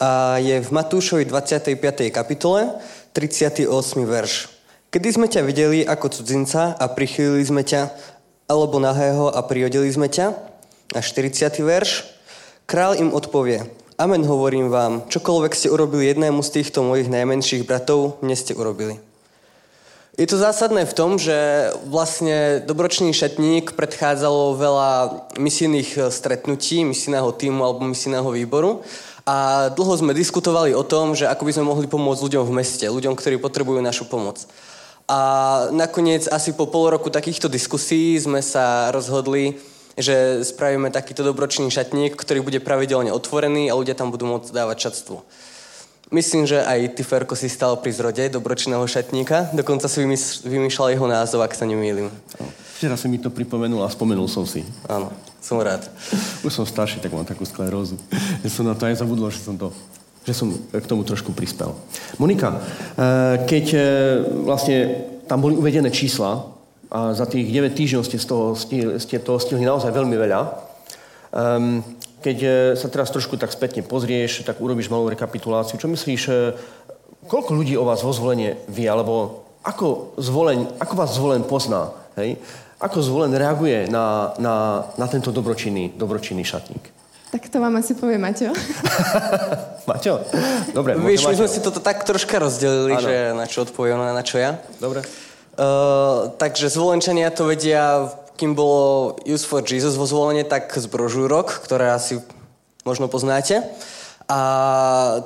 A je v Matúšovi 25. kapitole, 38. verš. Kedy sme ťa videli ako cudzinca a prichylili sme ťa, alebo nahého a prihodili sme ťa? A 40. verš. Král im odpovie, Amen hovorím vám, čokoľvek ste urobili jednému z týchto mojich najmenších bratov, mne ste urobili. Je to zásadné v tom, že vlastne dobročný šatník predchádzalo veľa misijných e, stretnutí, misijného týmu alebo misijného výboru a dlho sme diskutovali o tom, že ako by sme mohli pomôcť ľuďom v meste, ľuďom, ktorí potrebujú našu pomoc. A nakoniec asi po pol roku takýchto diskusí sme sa rozhodli, že spravíme takýto dobročný šatník, ktorý bude pravidelne otvorený a ľudia tam budú môcť dávať čatstvo. Myslím, že aj ty, Ferko, si stal pri zrode dobročného šatníka. Dokonca si vymýšľal jeho názov, ak sa nemýlim. Včera si mi to pripomenul a spomenul som si. Áno, som rád. Už som starší, tak mám takú sklerózu. Že som na to aj zabudol, že som to že som k tomu trošku prispel. Monika, eh, keď eh, vlastne tam boli uvedené čísla a za tých 9 týždňov ste, z toho, ste toho stihli naozaj veľmi veľa, um, keď e, sa teraz trošku tak spätne pozrieš, tak urobíš malú rekapituláciu. Čo myslíš, e, koľko ľudí o vás vo zvolenie vie, alebo ako, zvolen, ako vás zvolen pozná? Hej? Ako zvolen reaguje na, na, na tento dobročinný, dobročinný šatník? Tak to vám asi povie Maťo. Maťo? Dobre. Víš, my sme si toto tak troška rozdelili, ano. že na čo odpovie ona, na čo ja. Dobre. Uh, takže zvolenčania to vedia kým bolo Use for Jesus vo zvolenie, tak z brožúrok, ktoré asi možno poznáte. A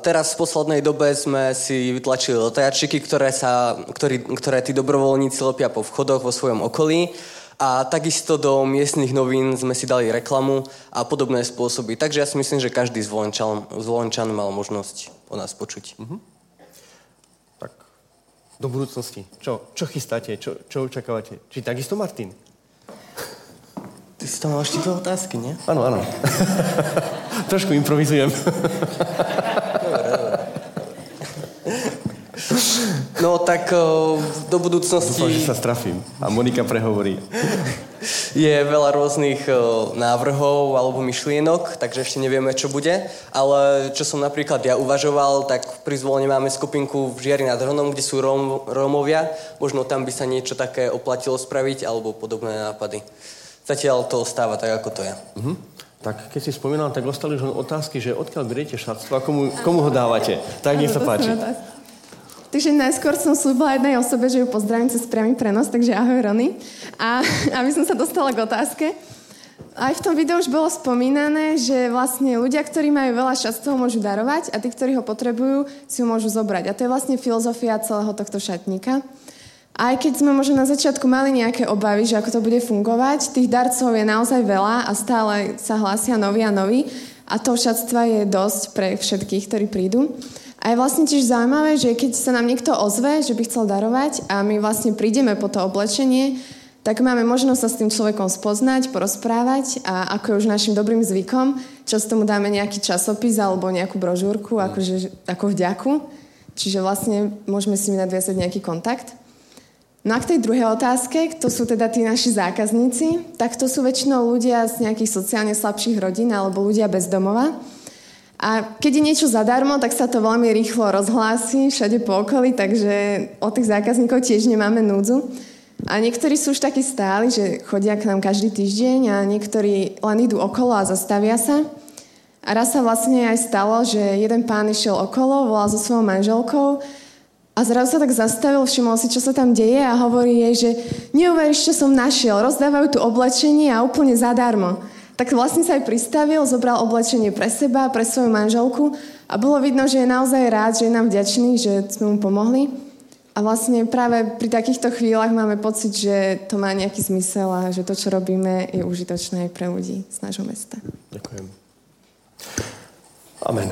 teraz v poslednej dobe sme si vytlačili letajačiky, ktoré, sa, ktorý, ktoré tí dobrovoľníci lepia po vchodoch vo svojom okolí. A takisto do miestnych novín sme si dali reklamu a podobné spôsoby. Takže ja si myslím, že každý zvolenčan, zvolenčan mal možnosť o nás počuť. Mm-hmm. Do budúcnosti. Čo, čo chystáte? Čo, čo očakávate? Či takisto Martin? Ty si tam mal ešte dve otázky, nie? Áno, áno. Trošku improvizujem. No tak do budúcnosti... Dúfam, že sa strafím. A Monika prehovorí. Je veľa rôznych návrhov alebo myšlienok, takže ešte nevieme, čo bude. Ale čo som napríklad ja uvažoval, tak pri zvolení máme skupinku v Žiari nad Hronom, kde sú Róm, Rómovia. Možno tam by sa niečo také oplatilo spraviť alebo podobné nápady zatiaľ to ostáva tak, ako to je. Uh-huh. Tak keď si spomínal, tak ostali už otázky, že odkiaľ beriete šatstvo a komu, komu ho dávate. Tak nech sa páči. Takže najskôr som slúbila jednej osobe, že ju pozdravím cez priamy prenos, takže ahoj Rony. A aby som sa dostala k otázke, aj v tom videu už bolo spomínané, že vlastne ľudia, ktorí majú veľa šatstv, môžu darovať a tí, ktorí ho potrebujú, si ho môžu zobrať. A to je vlastne filozofia celého tohto šatníka. Aj keď sme možno na začiatku mali nejaké obavy, že ako to bude fungovať, tých darcov je naozaj veľa a stále sa hlásia noví a noví a to šatstva je dosť pre všetkých, ktorí prídu. A je vlastne tiež zaujímavé, že keď sa nám niekto ozve, že by chcel darovať a my vlastne prídeme po to oblečenie, tak máme možnosť sa s tým človekom spoznať, porozprávať a ako je už našim dobrým zvykom, často mu dáme nejaký časopis alebo nejakú brožúrku akože, ako vďaku. Čiže vlastne môžeme si nadviazať nejaký kontakt. No a k tej druhej otázke, kto sú teda tí naši zákazníci, tak to sú väčšinou ľudia z nejakých sociálne slabších rodín alebo ľudia bez domova. A keď je niečo zadarmo, tak sa to veľmi rýchlo rozhlási všade po okolí, takže od tých zákazníkov tiež nemáme núdzu. A niektorí sú už takí stáli, že chodia k nám každý týždeň a niektorí len idú okolo a zastavia sa. A raz sa vlastne aj stalo, že jeden pán išiel okolo, volal so svojou manželkou a zrazu sa tak zastavil, všimol si, čo sa tam deje a hovorí jej, že neuveríš, čo som našiel, rozdávajú tu oblečenie a úplne zadarmo. Tak vlastne sa aj pristavil, zobral oblečenie pre seba, pre svoju manželku a bolo vidno, že je naozaj rád, že je nám vďačný, že sme mu pomohli. A vlastne práve pri takýchto chvíľach máme pocit, že to má nejaký zmysel a že to, čo robíme, je užitočné aj pre ľudí z nášho mesta. Ďakujem. Amen.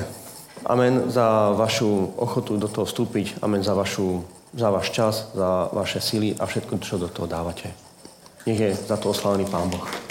Amen za vašu ochotu do toho vstúpiť. Amen za, vašu, za váš čas, za vaše sily a všetko, čo do toho dávate. Nech je za to oslavený Pán Boh.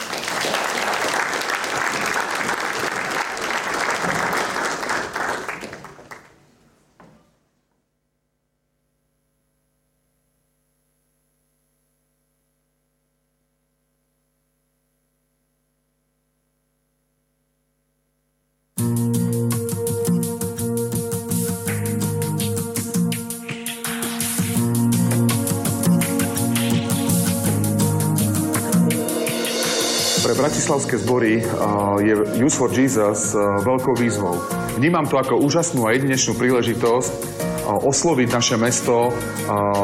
Bratislavské zbory je Youth for Jesus veľkou výzvou. Vnímam to ako úžasnú a jedinečnú príležitosť osloviť naše mesto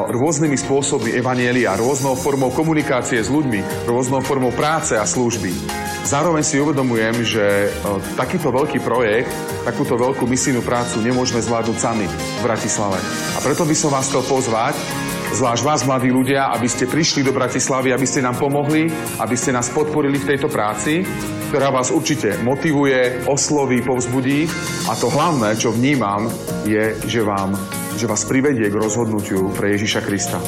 rôznymi spôsobmi evanielia, rôznou formou komunikácie s ľuďmi, rôznou formou práce a služby. Zároveň si uvedomujem, že takýto veľký projekt, takúto veľkú misijnú prácu nemôžeme zvládnuť sami v Bratislave. A preto by som vás chcel pozvať, zvlášť vás, mladí ľudia, aby ste prišli do Bratislavy, aby ste nám pomohli, aby ste nás podporili v tejto práci, ktorá vás určite motivuje, osloví, povzbudí a to hlavné, čo vnímam, je, že, vám, že vás privedie k rozhodnutiu pre Ježiša Krista.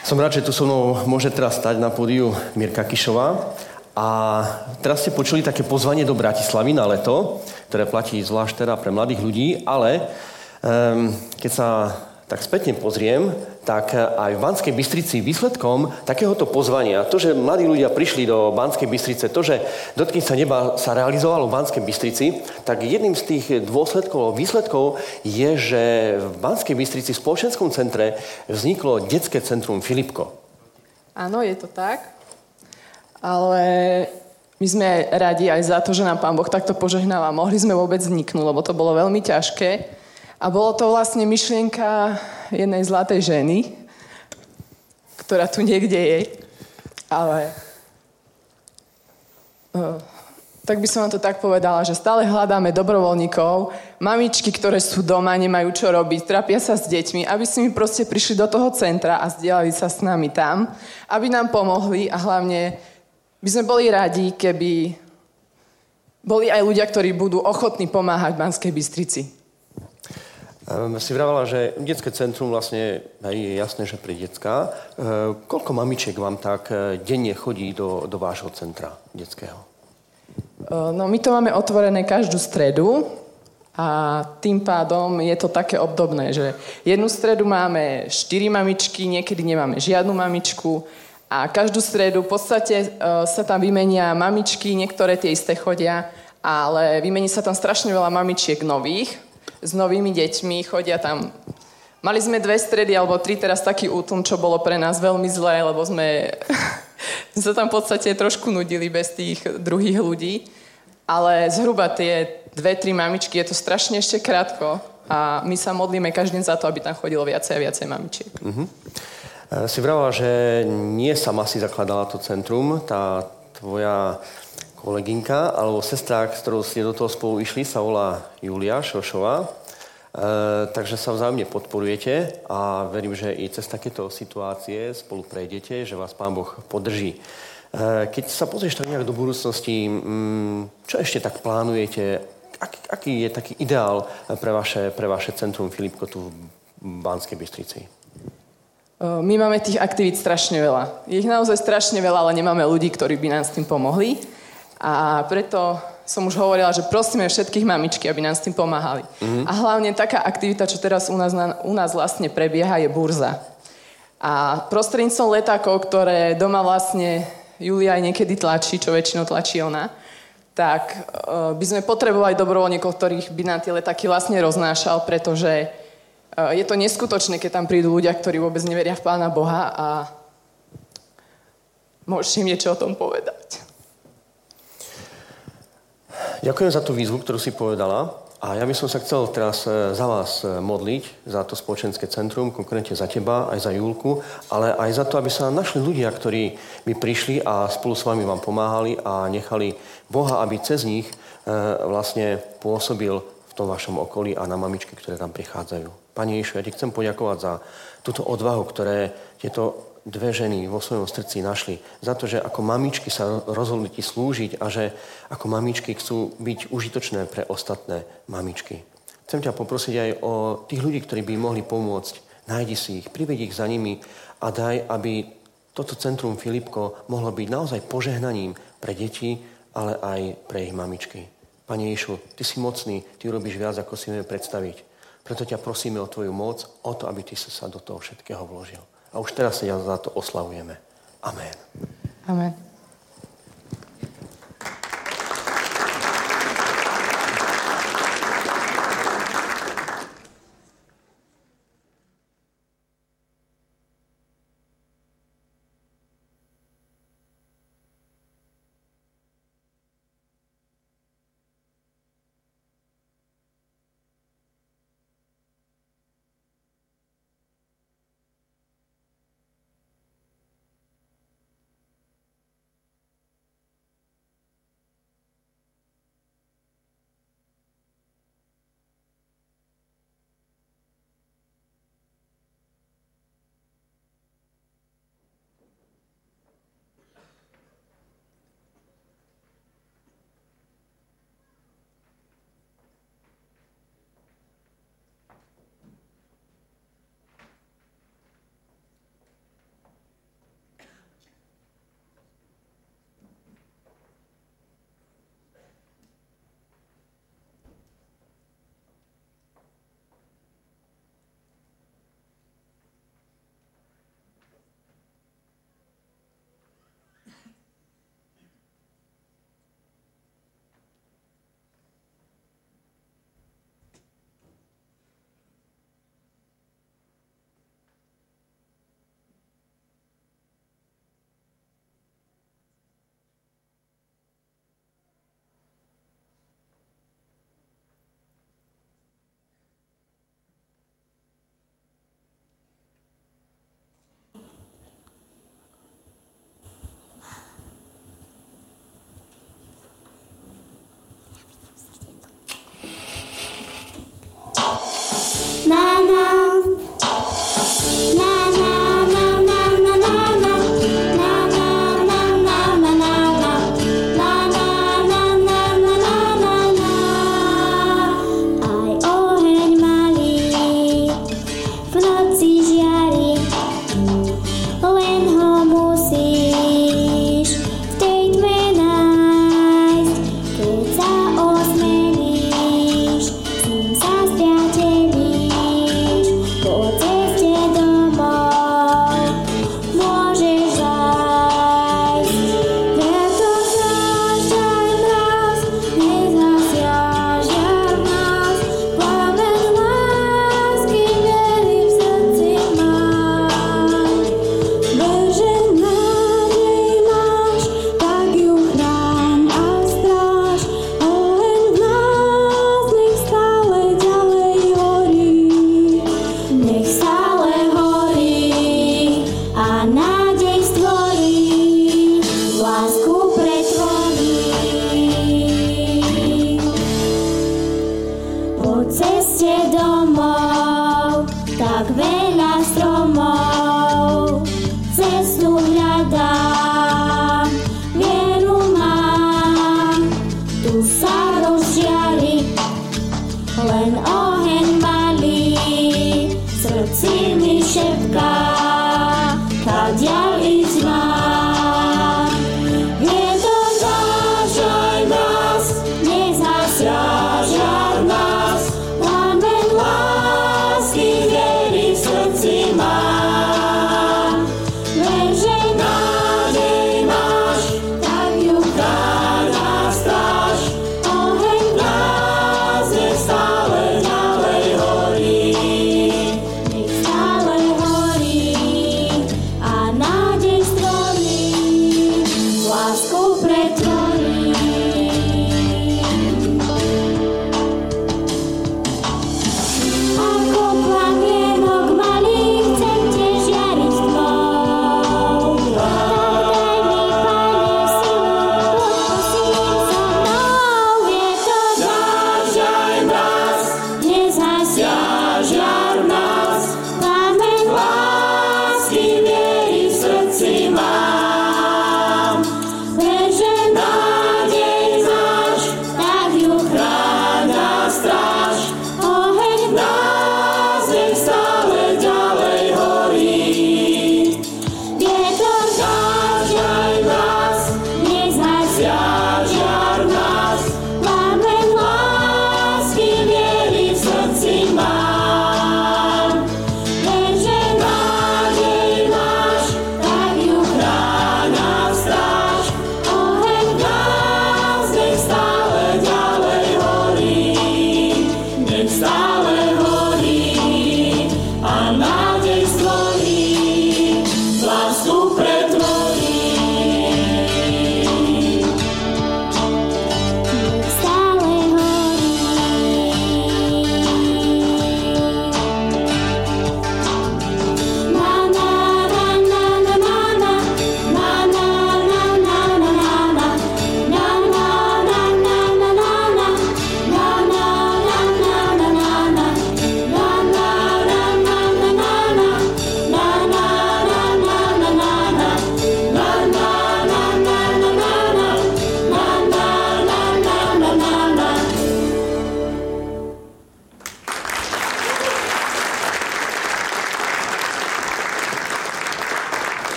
Som rád, že tu so mnou môže teraz stať na pódiu Mirka Kišová. A teraz ste počuli také pozvanie do Bratislavy na leto, ktoré platí zvlášť teda pre mladých ľudí, ale um, keď sa tak spätne pozriem, tak aj v Banskej Bystrici výsledkom takéhoto pozvania, to, že mladí ľudia prišli do Banskej Bystrice, to, že dotkni sa neba sa realizovalo v Banskej Bystrici, tak jedným z tých dôsledkov, výsledkov je, že v Banskej Bystrici v spoločenskom centre vzniklo detské centrum Filipko. Áno, je to tak ale my sme radi aj za to, že nám Pán Boh takto požehnáva. Mohli sme vôbec vzniknúť, lebo to bolo veľmi ťažké. A bolo to vlastne myšlienka jednej zlatej ženy, ktorá tu niekde je. Ale uh, tak by som vám to tak povedala, že stále hľadáme dobrovoľníkov, mamičky, ktoré sú doma, nemajú čo robiť, trapia sa s deťmi, aby si mi proste prišli do toho centra a zdieľali sa s nami tam, aby nám pomohli a hlavne by sme boli radi, keby boli aj ľudia, ktorí budú ochotní pomáhať v Banskej Bystrici. Um, si vravala, že detské centrum vlastne je jasné, že pre detská. Uh, koľko mamičiek vám tak uh, denne chodí do, do vášho centra detského? Uh, no my to máme otvorené každú stredu a tým pádom je to také obdobné, že jednu stredu máme štyri mamičky, niekedy nemáme žiadnu mamičku, a každú stredu v podstate uh, sa tam vymenia mamičky, niektoré tie isté chodia, ale vymení sa tam strašne veľa mamičiek nových, s novými deťmi, chodia tam... Mali sme dve stredy alebo tri teraz taký útlm, čo bolo pre nás veľmi zlé, lebo sme sa tam v podstate trošku nudili bez tých druhých ľudí. Ale zhruba tie dve, tri mamičky, je to strašne ešte krátko, a my sa modlíme každý za to, aby tam chodilo viacej a viacej mamičiek. Uh-huh. Si vravala, že nie sama si zakladala to centrum, tá tvoja kolegynka alebo sestra, s ktorou ste do toho spolu išli, sa volá Julia Šošová. E, takže sa vzájomne podporujete a verím, že i cez takéto situácie spolu prejdete, že vás Pán Boh podrží. E, keď sa pozrieš tak nejak do budúcnosti, mm, čo ešte tak plánujete? Aký, aký je taký ideál pre vaše, pre vaše centrum Filipko tu v Banskej Bystrici? E, my máme tých aktivít strašne veľa. Je ich naozaj strašne veľa, ale nemáme ľudí, ktorí by nám s tým pomohli. A preto som už hovorila, že prosíme všetkých mamičky, aby nám s tým pomáhali. Mm-hmm. A hlavne taká aktivita, čo teraz u nás, na, u nás vlastne prebieha, je burza. A prostredníctvom letákov, ktoré doma vlastne Julia aj niekedy tlačí, čo väčšinou tlačí ona, tak uh, by sme potrebovali dobrovoľníkov, ktorých by nám tie letáky vlastne roznášal, pretože je to neskutočné, keď tam prídu ľudia, ktorí vôbec neveria v Pána Boha a môžete im niečo o tom povedať. Ďakujem za tú výzvu, ktorú si povedala. A ja by som sa chcel teraz e, za vás e, modliť, za to spoločenské centrum, konkrétne za teba, aj za Julku, ale aj za to, aby sa našli ľudia, ktorí by prišli a spolu s vami vám pomáhali a nechali Boha, aby cez nich e, vlastne pôsobil v tom vašom okolí a na mamičky, ktoré tam prichádzajú. Pane Ježišu, ja ti chcem poďakovať za túto odvahu, ktoré tieto dve ženy vo svojom srdci našli. Za to, že ako mamičky sa rozhodli ti slúžiť a že ako mamičky chcú byť užitočné pre ostatné mamičky. Chcem ťa poprosiť aj o tých ľudí, ktorí by mohli pomôcť. Nájdi si ich, priveď ich za nimi a daj, aby toto centrum Filipko mohlo byť naozaj požehnaním pre deti, ale aj pre ich mamičky. Pane Ješu, Ty si mocný, Ty robíš viac, ako si vieme predstaviť. Preto ťa prosíme o Tvoju moc, o to, aby Ty sa do toho všetkého vložil. A už teraz sa za to oslavujeme. Amen. Amen.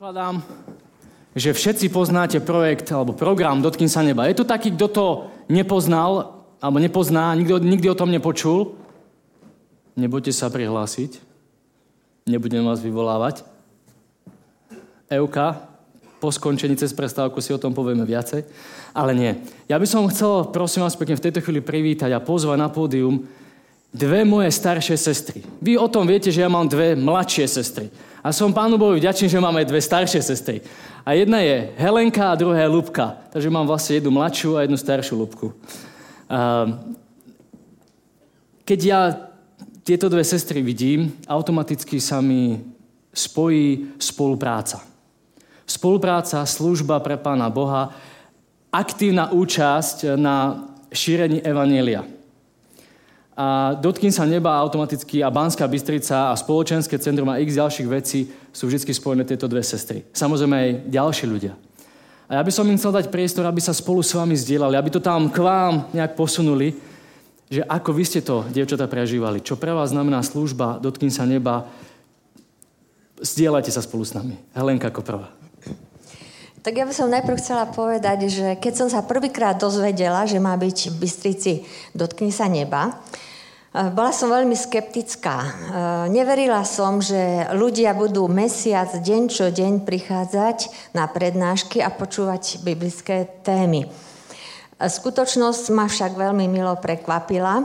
Predpokladám, že všetci poznáte projekt alebo program Dotkým sa neba. Je tu taký, kto to nepoznal alebo nepozná, nikto, nikdy o tom nepočul? Nebojte sa prihlásiť. Nebudem vás vyvolávať. Euka, po skončení cez prestávku si o tom povieme viacej. Ale nie. Ja by som chcel, prosím vás pekne, v tejto chvíli privítať a pozvať na pódium dve moje staršie sestry. Vy o tom viete, že ja mám dve mladšie sestry. A som pánu Bohu vďačný, že máme dve staršie sestry. A jedna je Helenka a druhá je Lubka. Takže mám vlastne jednu mladšiu a jednu staršiu Lubku. Keď ja tieto dve sestry vidím, automaticky sa mi spojí spolupráca. Spolupráca, služba pre Pána Boha, aktívna účasť na šírení Evanielia a dotkým sa neba automaticky a Banská Bystrica a spoločenské centrum a x ďalších vecí sú vždy spojené tieto dve sestry. Samozrejme aj ďalší ľudia. A ja by som im chcel dať priestor, aby sa spolu s vami zdieľali, aby to tam k vám nejak posunuli, že ako vy ste to, dievčatá, prežívali. Čo pre vás znamená služba, dotkým sa neba, zdieľajte sa spolu s nami. Helenka ako prvá. Tak ja by som najprv chcela povedať, že keď som sa prvýkrát dozvedela, že má byť v Bystrici Dotkni sa neba, bola som veľmi skeptická. Eh, neverila som, že ľudia budú mesiac, deň čo deň prichádzať na prednášky a počúvať biblické témy. Eh, skutočnosť ma však veľmi milo prekvapila,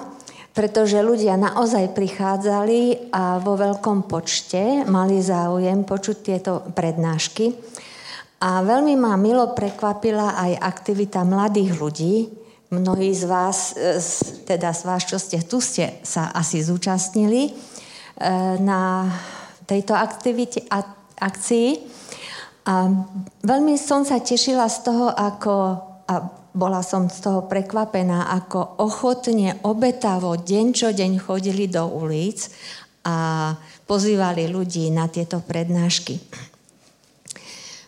pretože ľudia naozaj prichádzali a vo veľkom počte mali záujem počuť tieto prednášky. A veľmi ma milo prekvapila aj aktivita mladých ľudí, Mnohí z vás, e, teda z vás, čo ste tu, ste sa asi zúčastnili e, na tejto aktivite, akcii. A veľmi som sa tešila z toho, ako, a bola som z toho prekvapená, ako ochotne, obetavo, deň čo deň chodili do ulic a pozývali ľudí na tieto prednášky.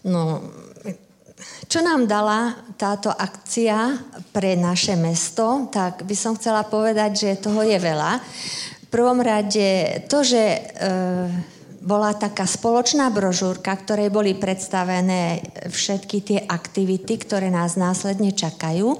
No, čo nám dala táto akcia pre naše mesto, tak by som chcela povedať, že toho je veľa. V prvom rade to, že e, bola taká spoločná brožúrka, ktorej boli predstavené všetky tie aktivity, ktoré nás následne čakajú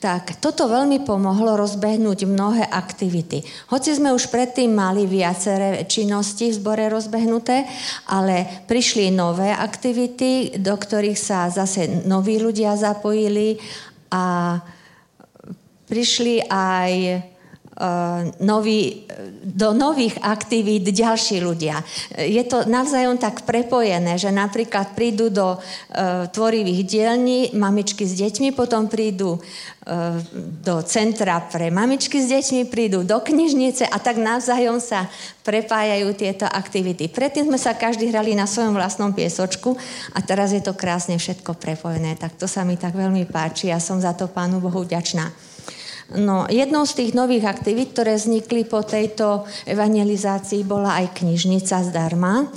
tak toto veľmi pomohlo rozbehnúť mnohé aktivity. Hoci sme už predtým mali viaceré činnosti v zbore rozbehnuté, ale prišli nové aktivity, do ktorých sa zase noví ľudia zapojili a prišli aj nový, do nových aktivít ďalší ľudia. Je to navzájom tak prepojené, že napríklad prídu do uh, tvorivých dielní mamičky s deťmi, potom prídu do centra pre mamičky s deťmi, prídu do knižnice a tak navzájom sa prepájajú tieto aktivity. Predtým sme sa každý hrali na svojom vlastnom piesočku a teraz je to krásne všetko prepojené. Tak to sa mi tak veľmi páči a som za to Pánu Bohu vďačná. No, jednou z tých nových aktivít, ktoré vznikli po tejto evangelizácii, bola aj knižnica zdarma.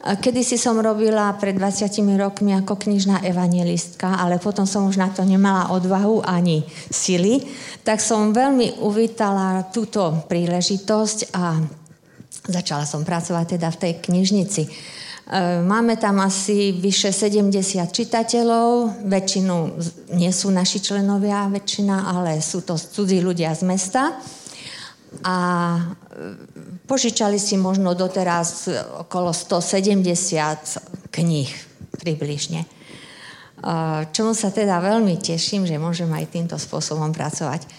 Kedy si som robila pred 20 rokmi ako knižná evangelistka, ale potom som už na to nemala odvahu ani sily, tak som veľmi uvítala túto príležitosť a začala som pracovať teda v tej knižnici. E, máme tam asi vyše 70 čitateľov, väčšinu nie sú naši členovia, väčšina, ale sú to cudzí ľudia z mesta. A e, požičali si možno doteraz okolo 170 kníh približne. E, čomu sa teda veľmi teším, že môžem aj týmto spôsobom pracovať.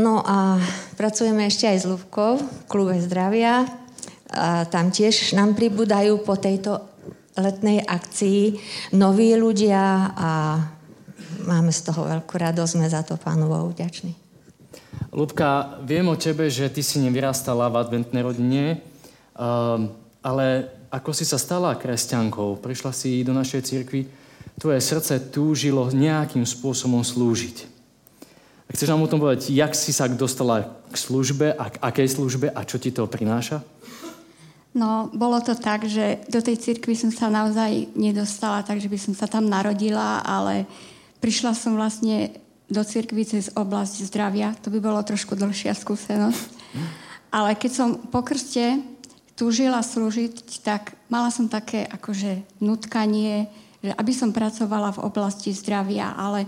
No a pracujeme ešte aj s Lubkou v klube zdravia, a tam tiež nám pribúdajú po tejto letnej akcii noví ľudia a máme z toho veľkú radosť, sme za to pánu Bohu vďační. Lubka, viem o tebe, že ty si nevyrastala v adventnej rodine, um, ale ako si sa stala kresťankou, prišla si do našej cirkvi, tvoje srdce túžilo nejakým spôsobom slúžiť. A chceš nám o tom povedať, jak si sa dostala k službe a k akej službe a čo ti to prináša? No, bolo to tak, že do tej cirkvi som sa naozaj nedostala, takže by som sa tam narodila, ale prišla som vlastne do cirkvi cez oblasť zdravia. To by bolo trošku dlhšia skúsenosť. Ale keď som po krste túžila slúžiť, tak mala som také akože nutkanie, že aby som pracovala v oblasti zdravia, ale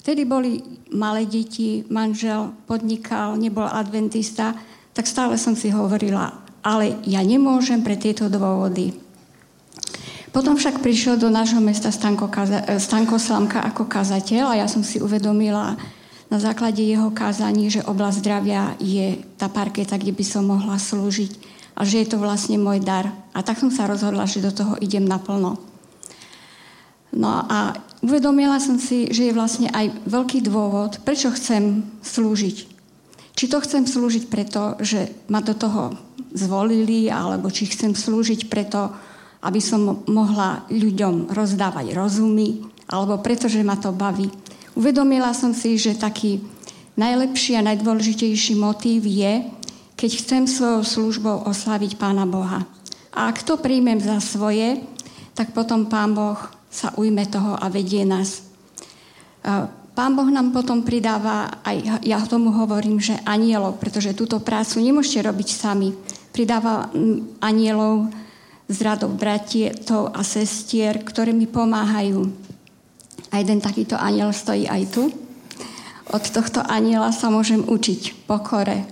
vtedy boli malé deti, manžel podnikal, nebol adventista, tak stále som si hovorila, ale ja nemôžem pre tieto dôvody. Potom však prišiel do nášho mesta Stanko, Kaza- Stanko Slamka ako kazateľ a ja som si uvedomila na základe jeho kázaní, že oblasť zdravia je tá parketa, kde by som mohla slúžiť a že je to vlastne môj dar. A tak som sa rozhodla, že do toho idem naplno. No a uvedomila som si, že je vlastne aj veľký dôvod, prečo chcem slúžiť. Či to chcem slúžiť preto, že ma do toho zvolili, alebo či chcem slúžiť preto, aby som mohla ľuďom rozdávať rozumy, alebo preto, že ma to baví. Uvedomila som si, že taký najlepší a najdôležitejší motív je, keď chcem svojou službou oslaviť Pána Boha. A ak to príjmem za svoje, tak potom Pán Boh sa ujme toho a vedie nás. Pán Boh nám potom pridáva, aj ja tomu hovorím, že anielov, pretože túto prácu nemôžete robiť sami. Pridáva anielov z radov bratietov a sestier, ktoré mi pomáhajú a jeden takýto aniel stojí aj tu. Od tohto aniela sa môžem učiť pokore,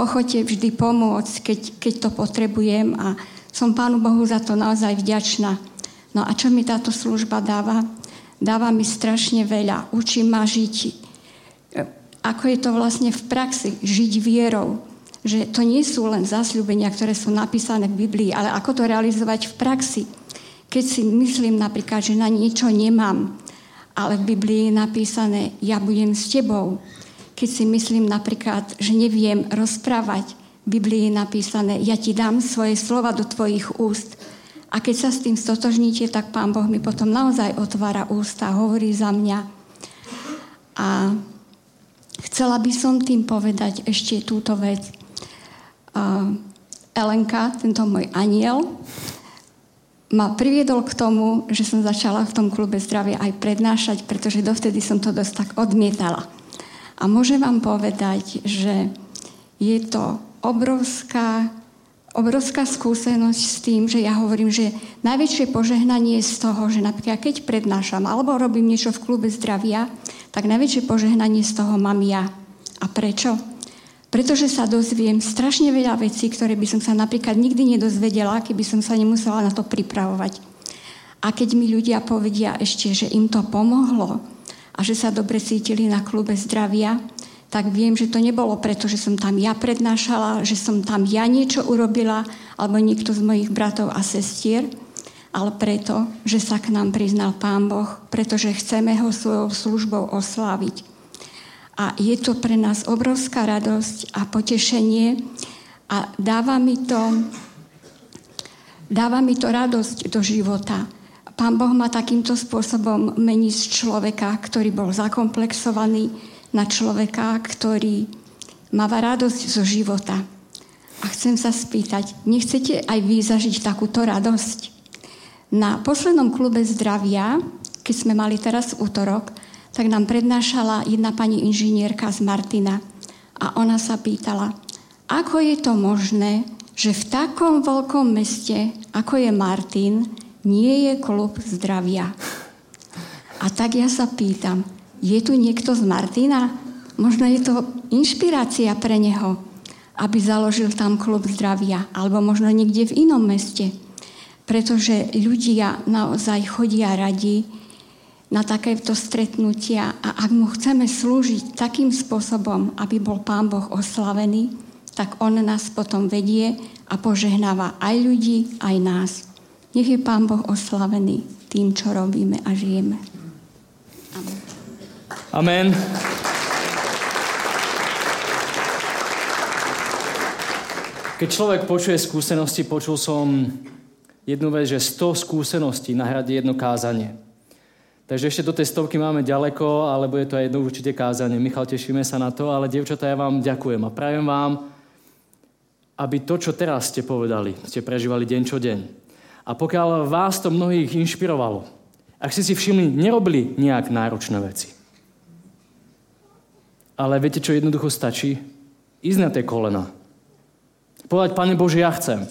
ochote vždy pomôcť, keď, keď to potrebujem a som Pánu Bohu za to naozaj vďačná. No a čo mi táto služba dáva? Dáva mi strašne veľa. Učí ma žiť, e, ako je to vlastne v praxi, žiť vierou. Že to nie sú len zasľúbenia, ktoré sú napísané v Biblii, ale ako to realizovať v praxi. Keď si myslím napríklad, že na niečo nemám, ale v Biblii je napísané, ja budem s tebou. Keď si myslím napríklad, že neviem rozprávať, v Biblii je napísané, ja ti dám svoje slova do tvojich úst. A keď sa s tým stotožníte, tak Pán Boh mi potom naozaj otvára ústa, hovorí za mňa. A chcela by som tým povedať ešte túto vec. Uh, Elenka, tento môj aniel, ma priviedol k tomu, že som začala v tom klube zdravia aj prednášať, pretože dovtedy som to dosť tak odmietala. A môžem vám povedať, že je to obrovská, obrovská skúsenosť s tým, že ja hovorím, že najväčšie požehnanie je z toho, že napríklad keď prednášam alebo robím niečo v klube zdravia, tak najväčšie požehnanie z toho mám ja. A prečo? Pretože sa dozviem strašne veľa vecí, ktoré by som sa napríklad nikdy nedozvedela, keby som sa nemusela na to pripravovať. A keď mi ľudia povedia ešte, že im to pomohlo a že sa dobre cítili na klube zdravia, tak viem, že to nebolo preto, že som tam ja prednášala, že som tam ja niečo urobila, alebo niekto z mojich bratov a sestier, ale preto, že sa k nám priznal Pán Boh, pretože chceme ho svojou službou osláviť. A je to pre nás obrovská radosť a potešenie a dáva mi to, dáva mi to radosť do života. Pán Boh ma takýmto spôsobom mení z človeka, ktorý bol zakomplexovaný, na človeka, ktorý máva radosť zo života. A chcem sa spýtať, nechcete aj vy zažiť takúto radosť? Na poslednom klube zdravia, keď sme mali teraz útorok, tak nám prednášala jedna pani inžinierka z Martina a ona sa pýtala, ako je to možné, že v takom veľkom meste, ako je Martin, nie je klub zdravia. A tak ja sa pýtam, je tu niekto z Martina? Možno je to inšpirácia pre neho, aby založil tam klub zdravia, alebo možno niekde v inom meste. Pretože ľudia naozaj chodia radi, na takéto stretnutia a ak mu chceme slúžiť takým spôsobom, aby bol Pán Boh oslavený, tak On nás potom vedie a požehnáva aj ľudí, aj nás. Nech je Pán Boh oslavený tým, čo robíme a žijeme. Amen. Amen. Keď človek počuje skúsenosti, počul som jednu vec, že 100 skúseností nahradí jedno kázanie. Takže ešte do tej stovky máme ďaleko, alebo je to aj jedno určite kázanie. Michal, tešíme sa na to, ale dievčatá, ja vám ďakujem a prajem vám, aby to, čo teraz ste povedali, ste prežívali deň čo deň. A pokiaľ vás to mnohých inšpirovalo, ak ste si všimli, nerobili nejak náročné veci. Ale viete, čo jednoducho stačí? Ísť na tie kolena. Povedať, Pane Bože, ja chcem.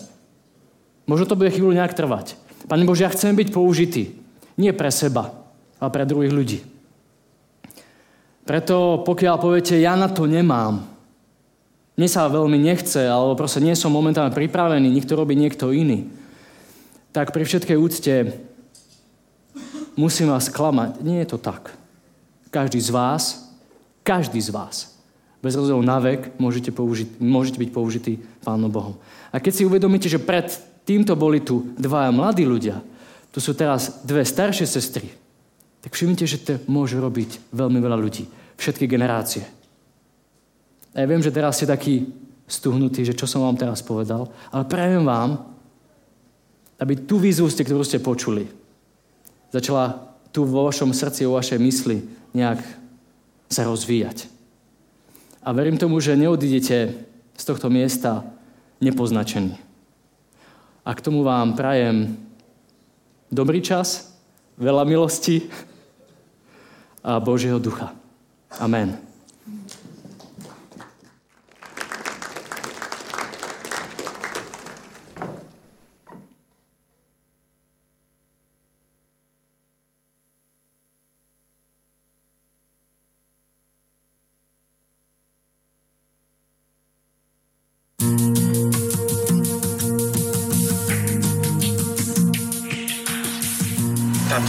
Možno to bude chvíľu nejak trvať. Pane Bože, ja chcem byť použitý. Nie pre seba, ale pre druhých ľudí. Preto pokiaľ poviete, ja na to nemám, mne sa veľmi nechce, alebo proste nie som momentálne pripravený, niekto robí niekto iný, tak pri všetkej úcte musím vás klamať. Nie je to tak. Každý z vás, každý z vás, bez rozdielu na vek, môžete, použiť, môžete byť použitý Pánom Bohom. A keď si uvedomíte, že pred týmto boli tu dvaja mladí ľudia, tu sú teraz dve staršie sestry, tak všimnite, že to môže robiť veľmi veľa ľudí. Všetky generácie. A ja viem, že teraz ste takí stuhnutí, že čo som vám teraz povedal, ale prajem vám, aby tú výzvu, ste, ktorú ste počuli, začala tu vo vašom srdci, vo vašej mysli nejak sa rozvíjať. A verím tomu, že neodídete z tohto miesta nepoznačení. A k tomu vám prajem dobrý čas, veľa milosti a Božieho ducha. Amen.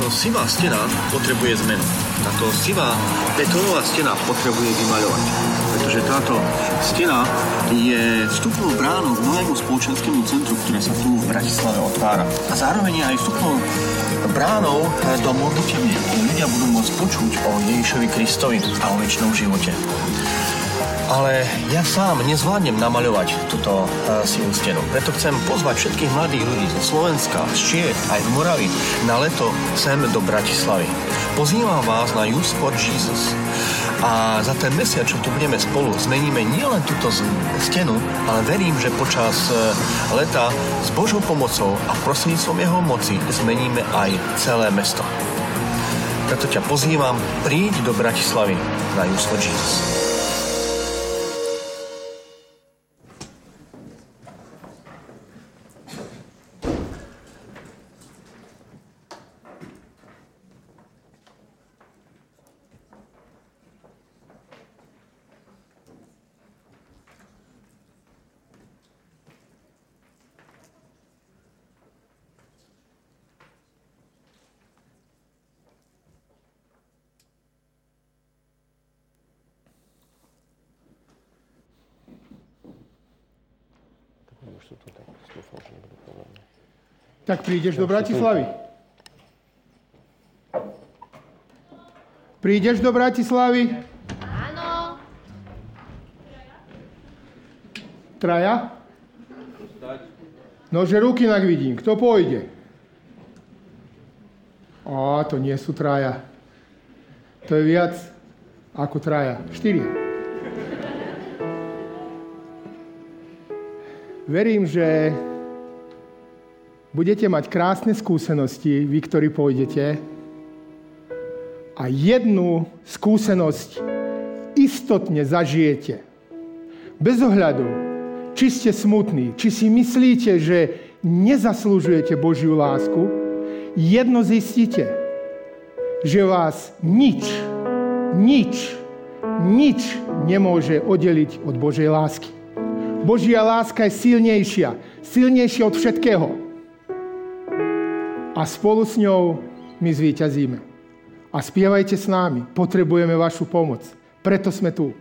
sivá stena potrebuje zmenu. Táto sivá betónová stena potrebuje vymaľovať. Pretože táto stena je vstupnou bránou k novému spoločenskému centru, ktoré sa tu v Bratislave otvára. A zároveň je aj vstupnou bránou do modlitevne, kde ľudia budú môcť počuť o Ježišovi Kristovi a o väčšnom živote ale ja sám nezvládnem namaľovať túto uh, silú stenu. Preto chcem pozvať všetkých mladých ľudí zo Slovenska, z Čiech, aj z Moravy na leto sem do Bratislavy. Pozývam vás na Youth for Jesus. A za ten mesiac, čo tu budeme spolu, zmeníme nielen túto stenu, ale verím, že počas e, leta s Božou pomocou a prostredníctvom Jeho moci zmeníme aj celé mesto. Preto ťa pozývam, príď do Bratislavy na Youth for Jesus. Tak prídeš do Bratislavy? Prídeš do Bratislavy? Áno. Traja? No, že ruky nak vidím. Kto pôjde? Á, to nie sú traja. To je viac ako traja. Štyri. Verím, že budete mať krásne skúsenosti, vy, ktorí pôjdete. A jednu skúsenosť istotne zažijete. Bez ohľadu, či ste smutní, či si myslíte, že nezaslúžujete Božiu lásku, jedno zistíte, že vás nič, nič, nič nemôže oddeliť od Božej lásky. Božia láska je silnejšia, silnejšia od všetkého a spolu s ňou my zvíťazíme. A spievajte s námi, potrebujeme vašu pomoc. Preto sme tu.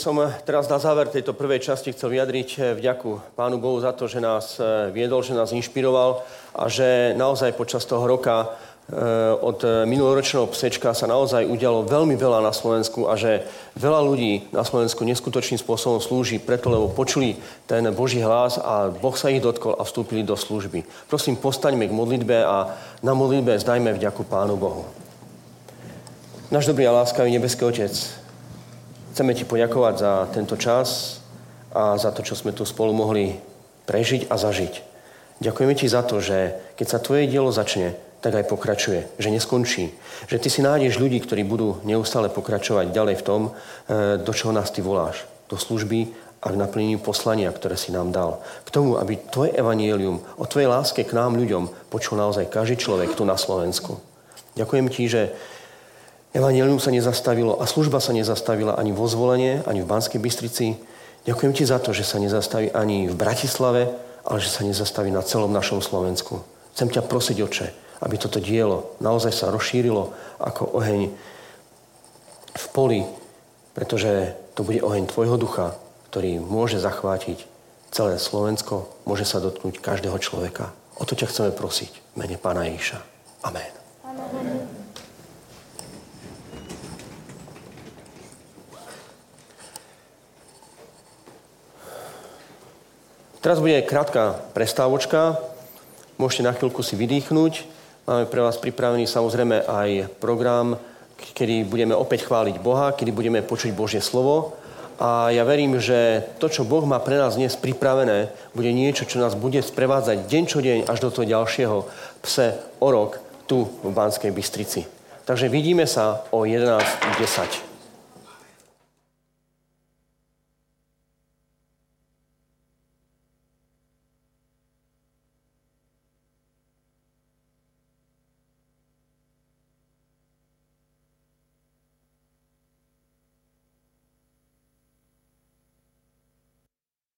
Som teraz na záver tejto prvej časti chcel vyjadriť eh, vďaku Pánu Bohu za to, že nás eh, viedol, že nás inšpiroval a že naozaj počas toho roka eh, od minuloročného psečka sa naozaj udialo veľmi veľa na Slovensku a že veľa ľudí na Slovensku neskutočným spôsobom slúži preto, lebo počuli ten Boží hlas a Boh sa ich dotkol a vstúpili do služby. Prosím, postaňme k modlitbe a na modlitbe zdajme vďaku Pánu Bohu. Náš dobrý a láskavý nebeský Otec, Chceme ti poďakovať za tento čas a za to, čo sme tu spolu mohli prežiť a zažiť. Ďakujeme ti za to, že keď sa tvoje dielo začne, tak aj pokračuje, že neskončí. Že ty si nájdeš ľudí, ktorí budú neustále pokračovať ďalej v tom, e, do čoho nás ty voláš. Do služby a k naplneniu poslania, ktoré si nám dal. K tomu, aby tvoje evanielium o tvojej láske k nám ľuďom počul naozaj každý človek tu na Slovensku. Ďakujem ti, že Evangelium sa nezastavilo a služba sa nezastavila ani vo zvolenie, ani v Banskej Bystrici. Ďakujem ti za to, že sa nezastaví ani v Bratislave, ale že sa nezastaví na celom našom Slovensku. Chcem ťa prosiť, oče, aby toto dielo naozaj sa rozšírilo ako oheň v poli, pretože to bude oheň tvojho ducha, ktorý môže zachvátiť celé Slovensko, môže sa dotknúť každého človeka. O to ťa chceme prosiť v mene Pána Ježiša. Amen. Amen. Teraz bude krátka prestávočka. Môžete na chvíľku si vydýchnuť. Máme pre vás pripravený samozrejme aj program, kedy budeme opäť chváliť Boha, kedy budeme počuť Božie slovo. A ja verím, že to, čo Boh má pre nás dnes pripravené, bude niečo, čo nás bude sprevádzať deň čo deň až do toho ďalšieho pse o rok tu v Banskej Bystrici. Takže vidíme sa o 11.10.